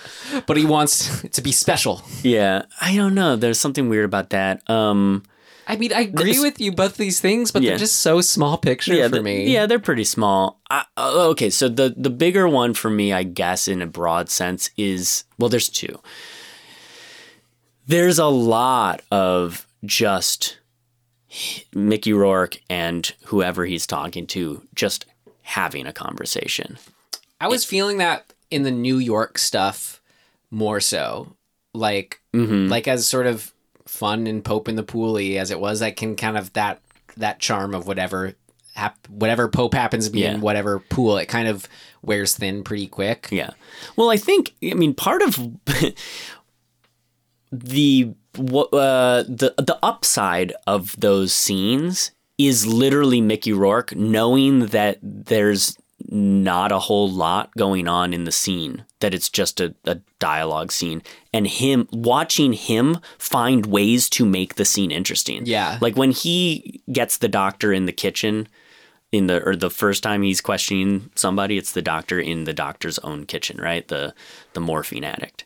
but he wants to be special. Yeah, I don't know. There's something weird about that. Um, I mean, I agree This- with you both these things, but Yeah. they're just so small picture yeah, for me. yeah, they're pretty small. I, uh, okay, so the the bigger one for me, I guess, in a broad sense, is well, there's two. There's a lot of just Mickey Rourke and whoever he's talking to just having a conversation. I was feeling that in the New York stuff more so, like mm-hmm. like as sort of fun and Pope in the Pooly as it was. That can kind of that that charm of whatever hap- whatever Pope happens to be Yeah. in whatever pool, it kind of wears thin pretty quick. Yeah. Well, I think I mean part of the wha- uh, the the upside of those scenes is literally Mickey Rourke knowing that there's not a whole lot going on in the scene that it's just a, a dialogue scene and him watching him find ways to make the scene interesting. Yeah. like when he gets the doctor in the kitchen in the or the first time he's questioning somebody it's the doctor in the doctor's own kitchen right? The the morphine addict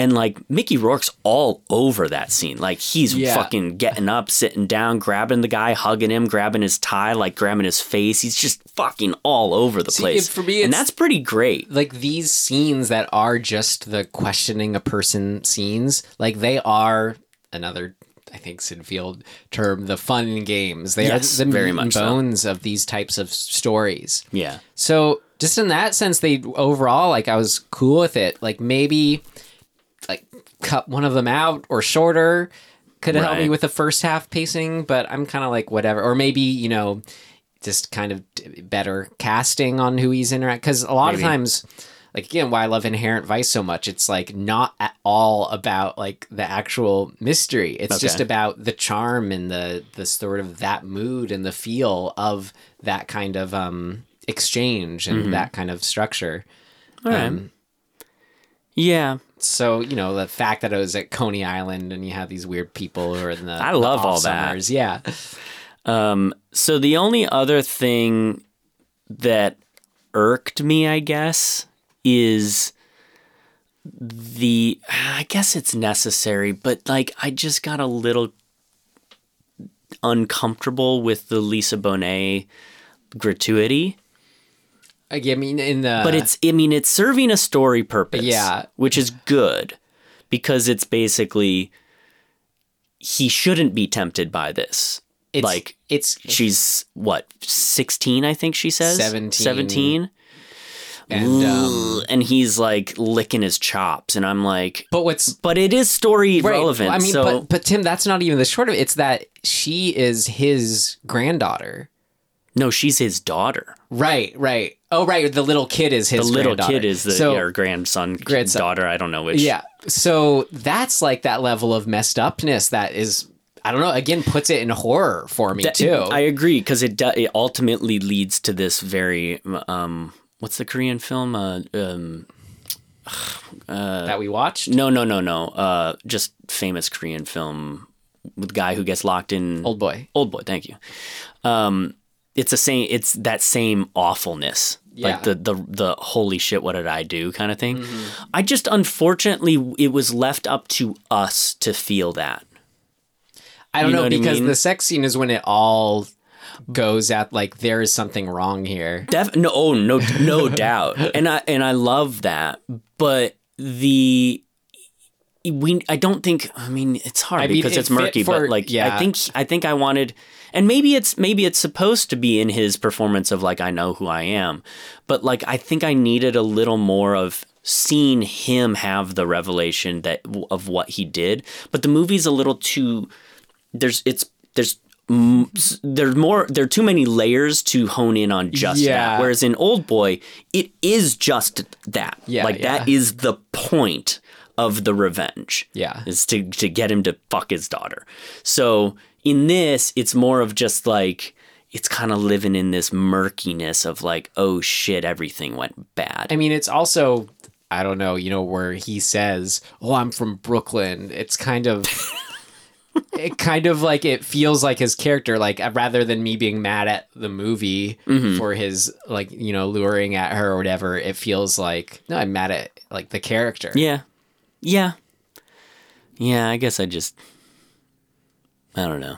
And like Mickey Rourke's all over that scene. Like he's Yeah. fucking getting up, sitting down, grabbing the guy, hugging him, grabbing his tie, like grabbing his face. He's just fucking all over the See, place. for me, and that's pretty great. like these scenes that are just the questioning a person scenes, like they are another I think Syd Field term, the fun and games. They Yes, are the very meat and so. bones of these types of stories. Yeah. So just in that sense, they overall like I was cool with it. Like maybe like cut one of them out or shorter could have helped me with the first half pacing, but I'm kind of like whatever. Or maybe you know just kind of better casting on who he's interact because a lot Maybe. of times. Like again, why I love Inherent Vice so much. It's like not at all about like the actual mystery. It's Okay. just about the charm and the the sort of that mood and the feel of that kind of um exchange and Mhm. that kind of structure. All right. Um, Yeah. So you know the fact that it was at Coney Island and you have these weird people who are in the I the love all off that. Yeah, Um, so the only other thing that irked me, I guess, is the I guess it's necessary, but like I just got a little uncomfortable with the Lisa Bonet gratuity. I mean in the But it's I mean it's serving a story purpose. Yeah. Which is good because it's basically he shouldn't be tempted by this. It's- like it's she's what, 16 I think she says? 17. 17. and um, and he's like licking his chops and I'm like but what's but it is story right, relevant. I mean, so but but Tim, that's not even the short of it. It's that she is his granddaughter. No, she's his daughter. Right, right. Oh, right. The little kid is his. the little kid is the so, or grandson, Grandson. daughter, I don't know which. Yeah. So that's like that level of messed upness that is, I don't know, again, puts it in horror for me That- too. I agree because it it ultimately leads to this very um what's the Korean film uh um that we watched. no no no no uh just famous Korean film with the guy who gets locked in Old boy. old boy thank you um it's the same it's that same awfulness Yeah. like the the the holy shit what did I do kind of thing Mm-hmm. I just unfortunately it was left up to us to feel that I don't You know know, what I because mean? the sex scene is when it all goes at like there is something wrong here. Def- no, oh, no, no doubt, and I and I love that. But the we, I don't think. I mean, it's hard I mean, because it it's murky. for- but like, yeah. I think I think I wanted, and maybe it's maybe it's supposed to be in his performance of like I know who I am, but like I think I needed a little more of seeing him have the revelation that of what he did. But the movie's a little too. There's it's there's there's more there are too many layers to hone in on just Yeah. that whereas in old boy it is just that Yeah, like that yeah. is the point of the revenge Yeah. is to to get him to fuck his daughter so in this it's more of just like it's kind of living in this murkiness of like oh shit everything went bad I mean, it's also I don't know, you know, where he says, "Oh, I'm from Brooklyn." It's kind of it kind of like it feels like his character like uh, rather than me being mad at the movie Mm-hmm. for his like, you know, luring at her or whatever, it feels like no, I'm mad at like the character. yeah yeah yeah i guess i just i don't know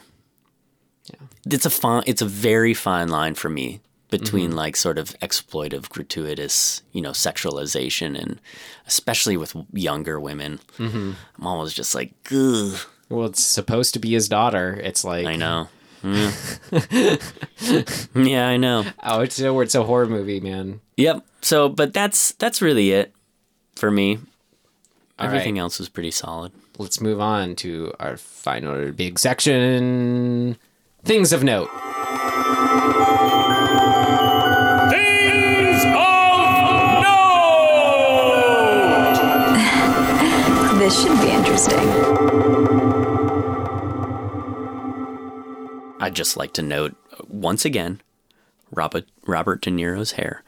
it's a fine it's a very fine line for me between Mm-hmm. like sort of exploitive gratuitous you know sexualization and especially with younger women Mm-hmm. i'm always just like Ugh, Well, it's supposed to be his daughter. It's like i know yeah. yeah i know Oh, it's a it's a horror movie, man. yep so but that's that's really it for me everything right. else was pretty solid Let's move on to our final big section. Things of note. This should be interesting. I'd just like to note uh, once again, Robert Robert De Niro's hair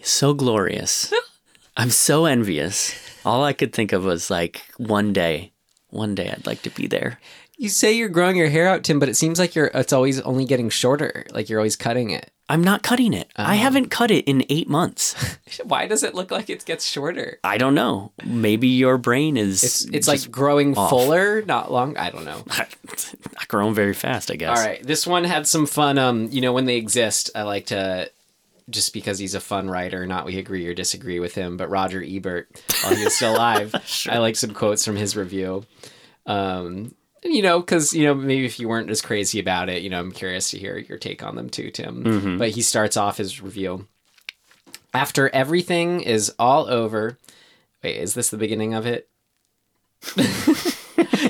is so glorious. I'm so envious. All I could think of was like one day, one day I'd like to be there. You say you're growing your hair out, Tim, but it seems like you're it's always only getting shorter. Like you're always cutting it. I'm not cutting it. I Oh. haven't cut it in eight months. Why does it look like it gets shorter? I don't know. Maybe your brain is. It's it's like growing off. fuller, not long. I don't know. not growing very fast, I guess. All right, this one had some fun. Um, you know, when they exist, I like to just because he's a fun writer. Not we agree or disagree with him, but Roger Ebert, while he was still alive, I like some quotes from his review. Um, you know, because you know maybe if you weren't as crazy about it, you know, I'm curious to hear your take on them too, Tim. Mhm. But he starts off his review. After everything is all over, wait, is this the beginning of it?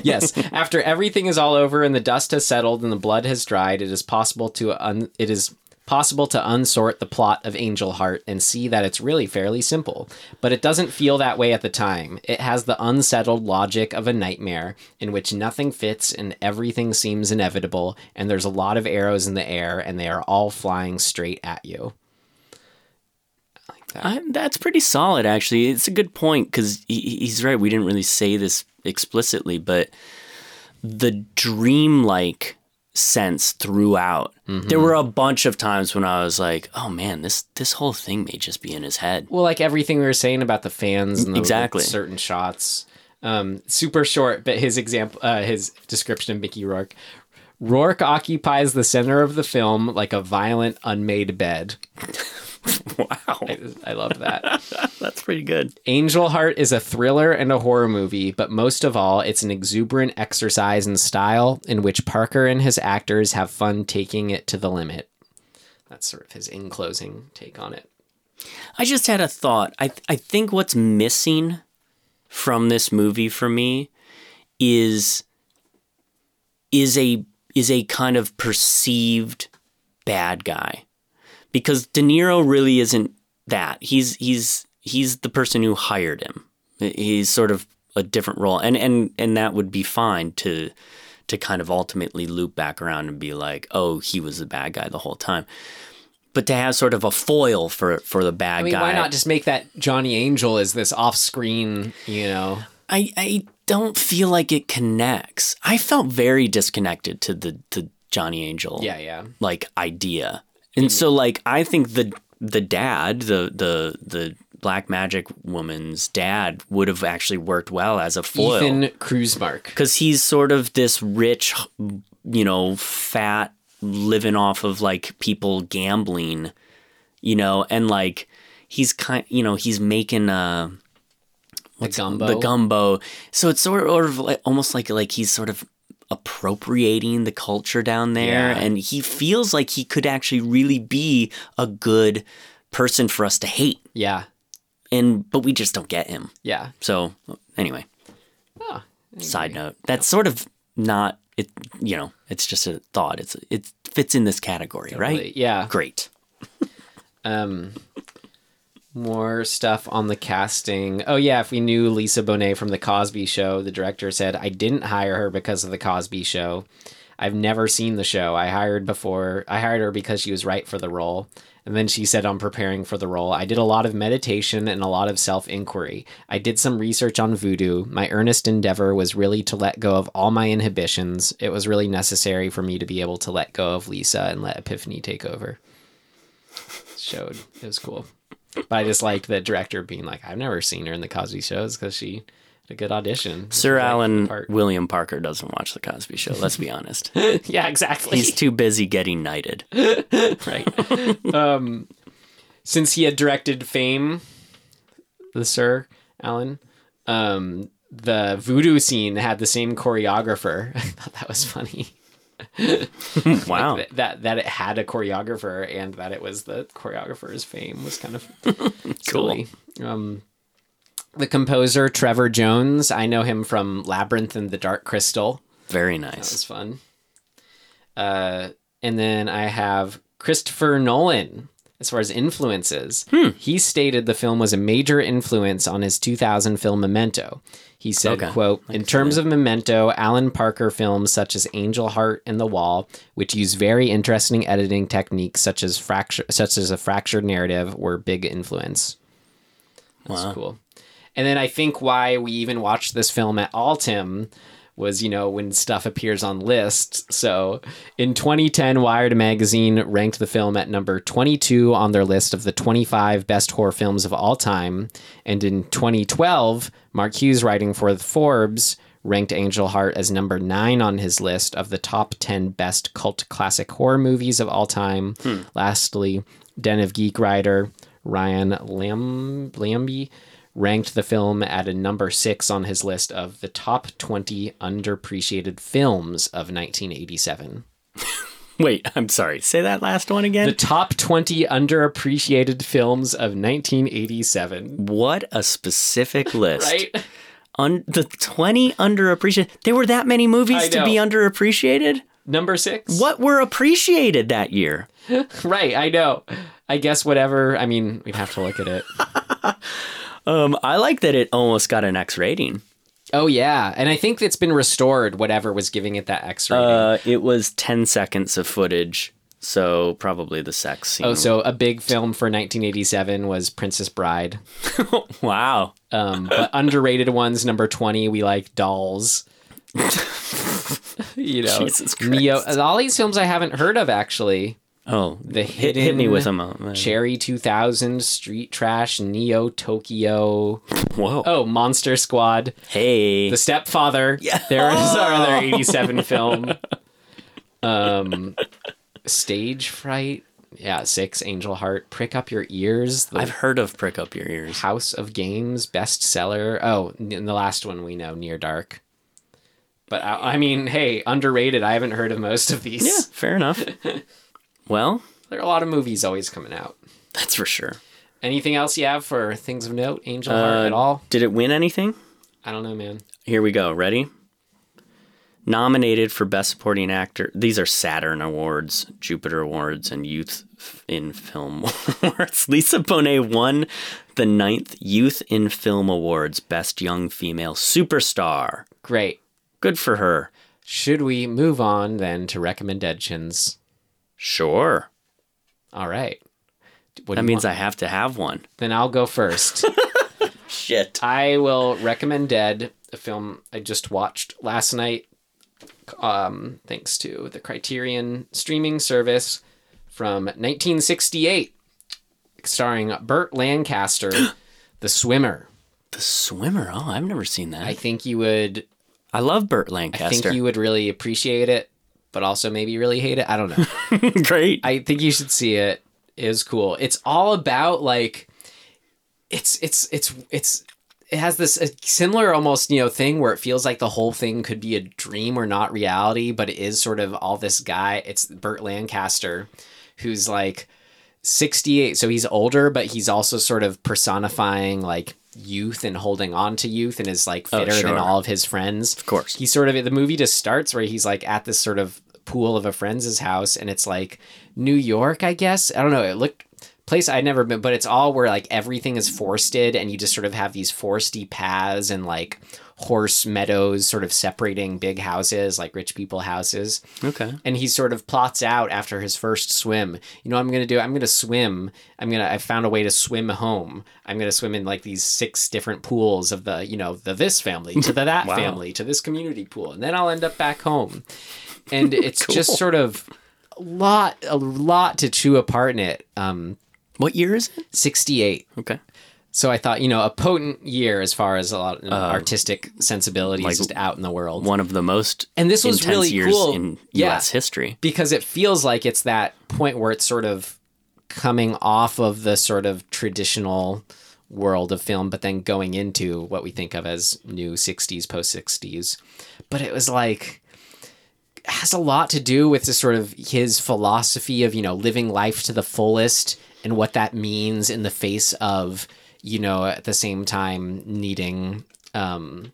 yes. After everything is all over and the dust has settled and the blood has dried, it is possible to un- it is possible to unsort the plot of Angel Heart and see that it's really fairly simple. But it doesn't feel that way at the time. It has the unsettled logic of a nightmare in which nothing fits and everything seems inevitable and there's a lot of arrows in the air and they are all flying straight at you. I, that's pretty solid, actually. It's a good point because he, he's right. We didn't really say this explicitly, but the dreamlike sense throughout. There were a bunch of times when I was like, "Oh man, this this whole thing may just be in his head." Well, like everything we were saying about the fans and the, Exactly. like, certain shots. Um, super short, but his example, uh, his description of Mickey Rourke. Rourke occupies the center of the film like a violent, unmade bed. wow, I, I love that. That's pretty good. Angel Heart is a thriller and a horror movie, but most of all, it's an exuberant exercise in style in which Parker and his actors have fun taking it to the limit. That's sort of his in closing take on it. I just had a thought. I I think what's missing from this movie for me is is a is a kind of perceived bad guy. Because De Niro really isn't that. He's he's he's the person who hired him. He's sort of a different role. And and and that would be fine to to kind of ultimately loop back around and be like, "Oh, he was the bad guy the whole time." But to have sort of a foil for for the bad I mean, guy. why not just make that Johnny Angel as this off-screen, you know? I I don't feel like it connects. I felt very disconnected to the to Johnny Angel. Yeah, yeah. Like idea. And so like I think the the dad, the the the black magic woman's dad would have actually worked well as a foil. Ethan Krusemark. Cuz he's sort of this rich, you know, fat living off of like people gambling, you know, and like he's kind, you know, he's making uh The gumbo. the gumbo. So it's sort of like almost like like he's sort of appropriating the culture down there, Yeah. and he feels like he could actually really be a good person for us to hate. Yeah. And but we just don't get him. Yeah. So anyway, Oh, side note. That's sort of not it. You know, it's just a thought. It's it fits in this category, Totally, right? yeah. Great. Um, more stuff on the casting. Oh yeah, if we knew Lisa Bonet from the Cosby Show, the director said I didn't hire her because of the Cosby Show. I've never seen the show. I hired before. I hired her because she was right for the role. And then she said, I'm preparing for the role. I did a lot of meditation and a lot of self inquiry. I did some research on voodoo. My earnest endeavor was really to let go of all my inhibitions. It was really necessary for me to be able to let go of Lisa and let Epiphany take over. Showed. It was cool. But I just liked the director being like, I've never seen her in the Cosby shows because she had a good audition. Sir Right for the Alan. William Parker doesn't watch the Cosby Show. Let's be honest. yeah, exactly. He's too busy getting knighted. right. um, since he had directed Fame, the Sir Alan, um, the voodoo scene had the same choreographer. I thought that was funny. Wow. Like, that that it had a choreographer and that it was the choreographer's fame was kind of silly. Um, the composer Trevor Jones, I know him from Labyrinth and the Dark Crystal. Very nice. That was fun. Uh, and then I have Christopher Nolan. As far as influences, he stated the film was a major influence on his 2000 film Memento. He said, Okay. "quote In terms of Memento, Alan Parker films such as Angel Heart and The Wall, which use very interesting editing techniques such as fracture, such as a fractured narrative, were big influence." That's Wow. cool. And then I think why we even watched this film at all, Tim, was, you know, when stuff appears on lists. So in 2010, Wired magazine ranked the film at number 22 on their list of the 25 best horror films of all time. And in 2012, Mark Hughes, writing for Forbes, ranked Angel Heart as number nine on his list of the top 10 best cult classic horror movies of all time. Hmm. Lastly, Den of Geek writer Ryan Lam- Lambie ranked the film at a number six on his list of the top 20 underappreciated films of 1987. Wait, I'm sorry. Say that last one again. The top 20 underappreciated films of 1987. what a specific list. Right? Un- the 20 underappreciated. There were that many movies to be underappreciated? Number six? What were appreciated that year? Right, I know. I guess whatever. I mean, we'd have to look at it. Um, I like that it almost got an X rating. Oh, yeah. And I think it's been restored, whatever was giving it that X rating. Uh, it was 10 seconds of footage, so probably the sex scene. oh, so a big film for 1987 was Princess Bride. wow. Um, but underrated ones, number 20, we like Dolls. you know, Jesus Neo. All these films I haven't heard of, actually. Oh, The hit, Hidden, hit me with them. Uh, Cherry 2000, Street Trash, Neo Tokyo. Whoa. Oh, Monster Squad. Hey. The Stepfather. Yeah. There is our other 87 film. Um, Stage Fright. Yeah, six. Angel Heart. Prick Up Your Ears. I've heard of Prick Up Your Ears. House of Games bestseller. Oh, and the last one we know, Near Dark. But I, I mean, hey, underrated. I haven't heard of most of these. Yeah, fair enough. well, There are a lot of movies always coming out. that's for sure. Anything else you have for things of note, Angel Heart Uh, at all? Did it win anything? I don't know, man. Here we go. Ready? Nominated for Best Supporting Actor. These are Saturn Awards, Jupiter Awards, and Youth in Film Awards. Lisa Bonet won the ninth Youth in Film Awards, Best Young Female Superstar. Great. Good for her. Should we move on then to recommendations? Sure. All right. What That means want? I have to have one. Then I'll go first. Shit. I will recommend Dead, a film I just watched last night, um, thanks to the Criterion streaming service from 1968, starring Burt Lancaster, The Swimmer. The Swimmer. Oh, I've never seen that. I think you would. I love Burt Lancaster. I think you would really appreciate it, but also maybe really hate it. I don't know. Great. I think you should see it. It is cool. It's all about like it's it's it's it's it has this similar almost you know thing where it feels like the whole thing could be a dream or not reality, but it is sort of all this guy. It's Burt Lancaster, who's like sixty eight, so he's older, but he's also sort of personifying like youth and holding on to youth and is like Oh, fitter sure. than all of his friends. Of course. He sort of the movie just starts where he's like at this sort of pool of a friend's house and it's like New York, I guess. I don't know. It looked place I'd never been, but it's all where like everything is forested and you just sort of have these foresty paths and like horse meadows sort of separating big houses, like rich people houses. Okay. And he sort of plots out after his first swim. You know, what I'm gonna do. I'm gonna swim. I'm gonna. I found a way to swim home. I'm gonna swim in like these six different pools of the, you know, the this family to the that Wow. family to this community pool, and then I'll end up back home. And it's just sort of a lot, a lot to chew apart in it. Um, What year is it? 68. Okay. So I thought, you know, a potent year as far as a lot of artistic sensibilities Uh, like just out in the world. One of the most And this was really years cool. in Yeah. U.S. history. because it feels like it's that point where it's sort of coming off of the sort of traditional world of film, but then going into what we think of as new 60s, post 60s. But it was like, has a lot to do with this sort of his philosophy of, you know, living life to the fullest and what that means in the face of, you know, at the same time needing, um,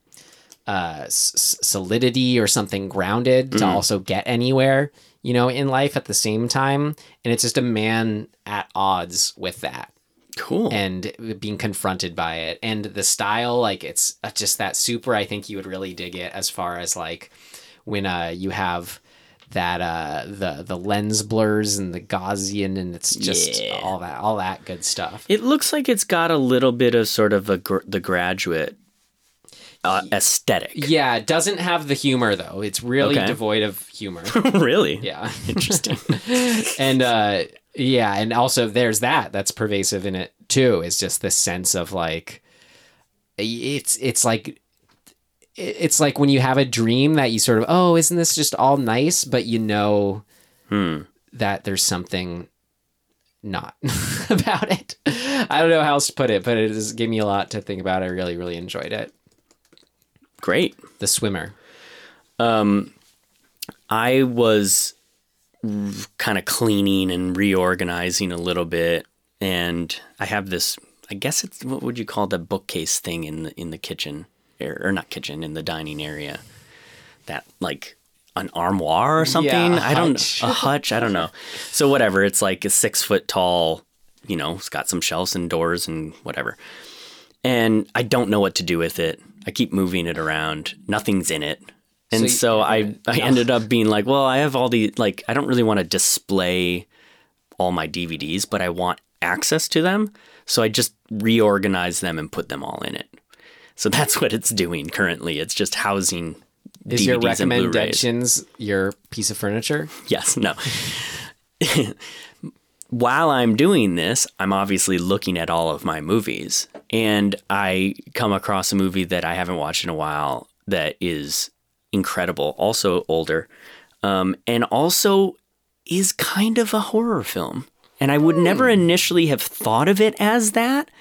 uh, s- solidity or something grounded to also get anywhere, you know, in life at the same time. And it's just a man at odds with that Cool. and being confronted by it. And the style, like, it's uh, just that super. I think you would really dig it as far as like when uh, you have that uh the the lens blurs and the Gaussian and it's just Yeah. all that all that good stuff. it looks like it's got a little bit of sort of a gr- the graduate uh, aesthetic. Yeah, it doesn't have the humor though. It's really Okay. devoid of humor. really? Yeah. Interesting. and uh yeah, and also there's that that's pervasive in it too. Is just this sense of like it's it's like it's like when you have a dream that you sort of oh isn't this just all nice but you know Hmm. that there's something not about it i don't know how else to put it but it just gave me a lot to think about i really really enjoyed it Great. the swimmer Um, I was kind of cleaning and reorganizing a little bit, and I have this. I guess it's what would you call the bookcase thing in the in the kitchen, or, or not kitchen, in the dining area. That like an armoire or something. Yeah, I don't hutch. a hutch. I don't know. So whatever. It's like a six foot tall. You know, it's got some shelves and doors and whatever. And I don't know what to do with it. I keep moving it around. Nothing's in it. And So so, you- I, I ended up being like, well, I have all the, like, I don't really want to display all my DVDs, but I want access to them. So I just reorganize them and put them all in it. So that's what it's doing currently. It's just housing is DVDs your recommendations your piece of furniture Yes, no. While I'm doing this, I'm obviously looking at all of my movies, and I come across a movie that I haven't watched in a while that is incredible, also older, um, and also is kind of a horror film. And I would never initially have thought of it as that,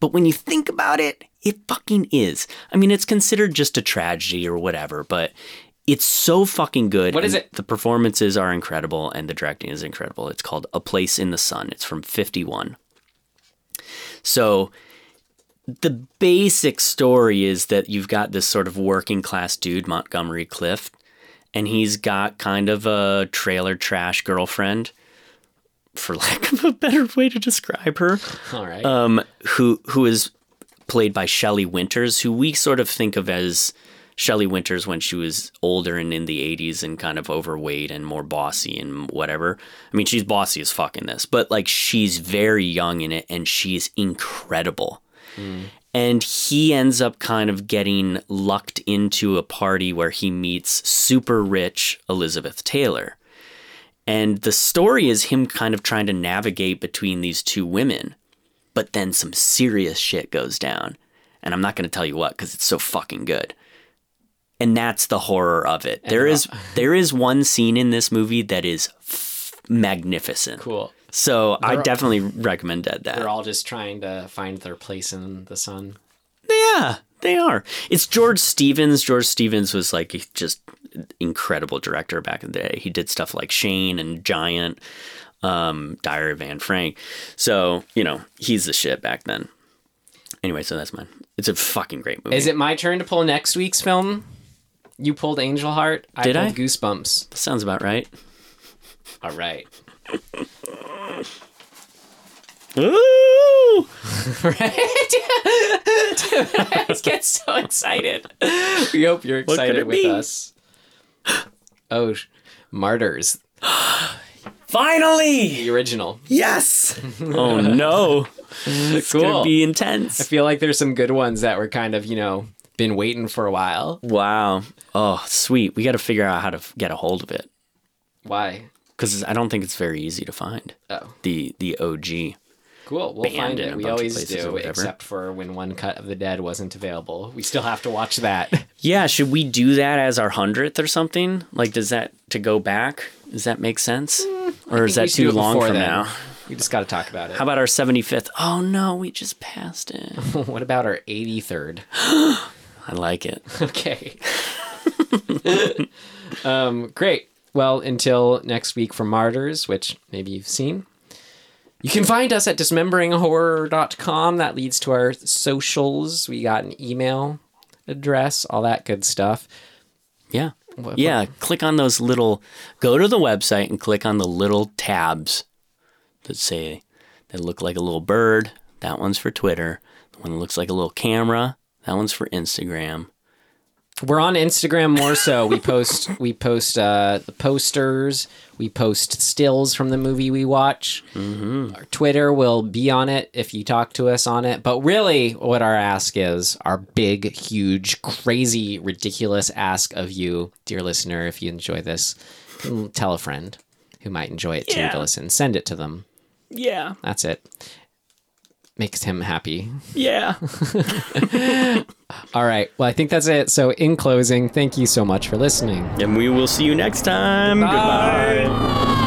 but when you think about it, it fucking is. I mean, it's considered just a tragedy or whatever, but it's so fucking good. What is it? The performances are incredible and the directing is incredible. It's called A Place in the Sun. It's from 51. So the basic story is that you've got this sort of working class dude, Montgomery Clift, and he's got kind of a trailer trash girlfriend, for lack of a better way to describe her all right um, who who is played by Shelley Winters, who we sort of think of as Shelley Winters when she was older and in the 80s and kind of overweight and more bossy and whatever. I mean, she's bossy as fuck in this, but like she's very young in it and she's incredible. Mm. And he ends up kind of getting lucked into a party where he meets super rich Elizabeth Taylor. And the story is him kind of trying to navigate between these two women but then some serious shit goes down. And I'm not going to tell you what because it's so fucking good. And that's the horror of it. There is there is one scene in this movie that is f- magnificent. cool So I They're- definitely recommend that. they're all just trying to find their place in the sun Yeah, they are. It's George Stevens. George Stevens was like just incredible director back in the day. He did stuff like Shane and Giant, um, Diary of Anne Frank. So you know he's the shit back then. Anyway, so that's mine. It's a fucking great movie. Is it my turn to pull next week's film? You pulled Angel Heart. I Did I? pulled Goosebumps. Sounds about right. All right. Ooh! right? I get so excited. We hope you're excited with be? us. Oh, Martyrs, Finally! the original. Yes! oh no. It's Cool. gonna be intense. I feel like there's some good ones that were kind of, you know, been waiting for a while. Wow. Oh, sweet. We got to figure out how to f- get a hold of it Why? because I don't think it's very easy to find. Oh, The the OG. Cool. We'll find it. We always do, except for when one cut of the dead wasn't available. We still have to watch that. Yeah, should we do that as our hundredth or something? Like, does that to go back? Does that make sense, or is Mm, that We should do too long before from then. now? We just got to talk about it. How about our seventy fifth? Oh no, we just passed it. what about our 83rd? I like it. Okay. um, great. Well, until next week for Martyrs, which maybe you've seen. You can find us at dismemberinghorror.com. That leads to our socials. We got an email address, all that good stuff. Yeah. What- Yeah, click on those little go to the website and click on the little tabs that say that look like a little bird. That one's for Twitter. The one that looks like a little camera. That one's for Instagram. We're on Instagram more so. We post we post uh, the posters. We post stills from the movie we watch. Our Twitter will be on it if you talk to us on it. But really, what our ask is, our big, huge, crazy, ridiculous ask of you, dear listener, if you enjoy this, tell a friend who might enjoy it too to listen. Send it to them. Yeah. That's it. Makes him happy. Yeah. All right. Well, I think that's it. So, in closing, thank you so much for listening. And we will see you next time. Goodbye.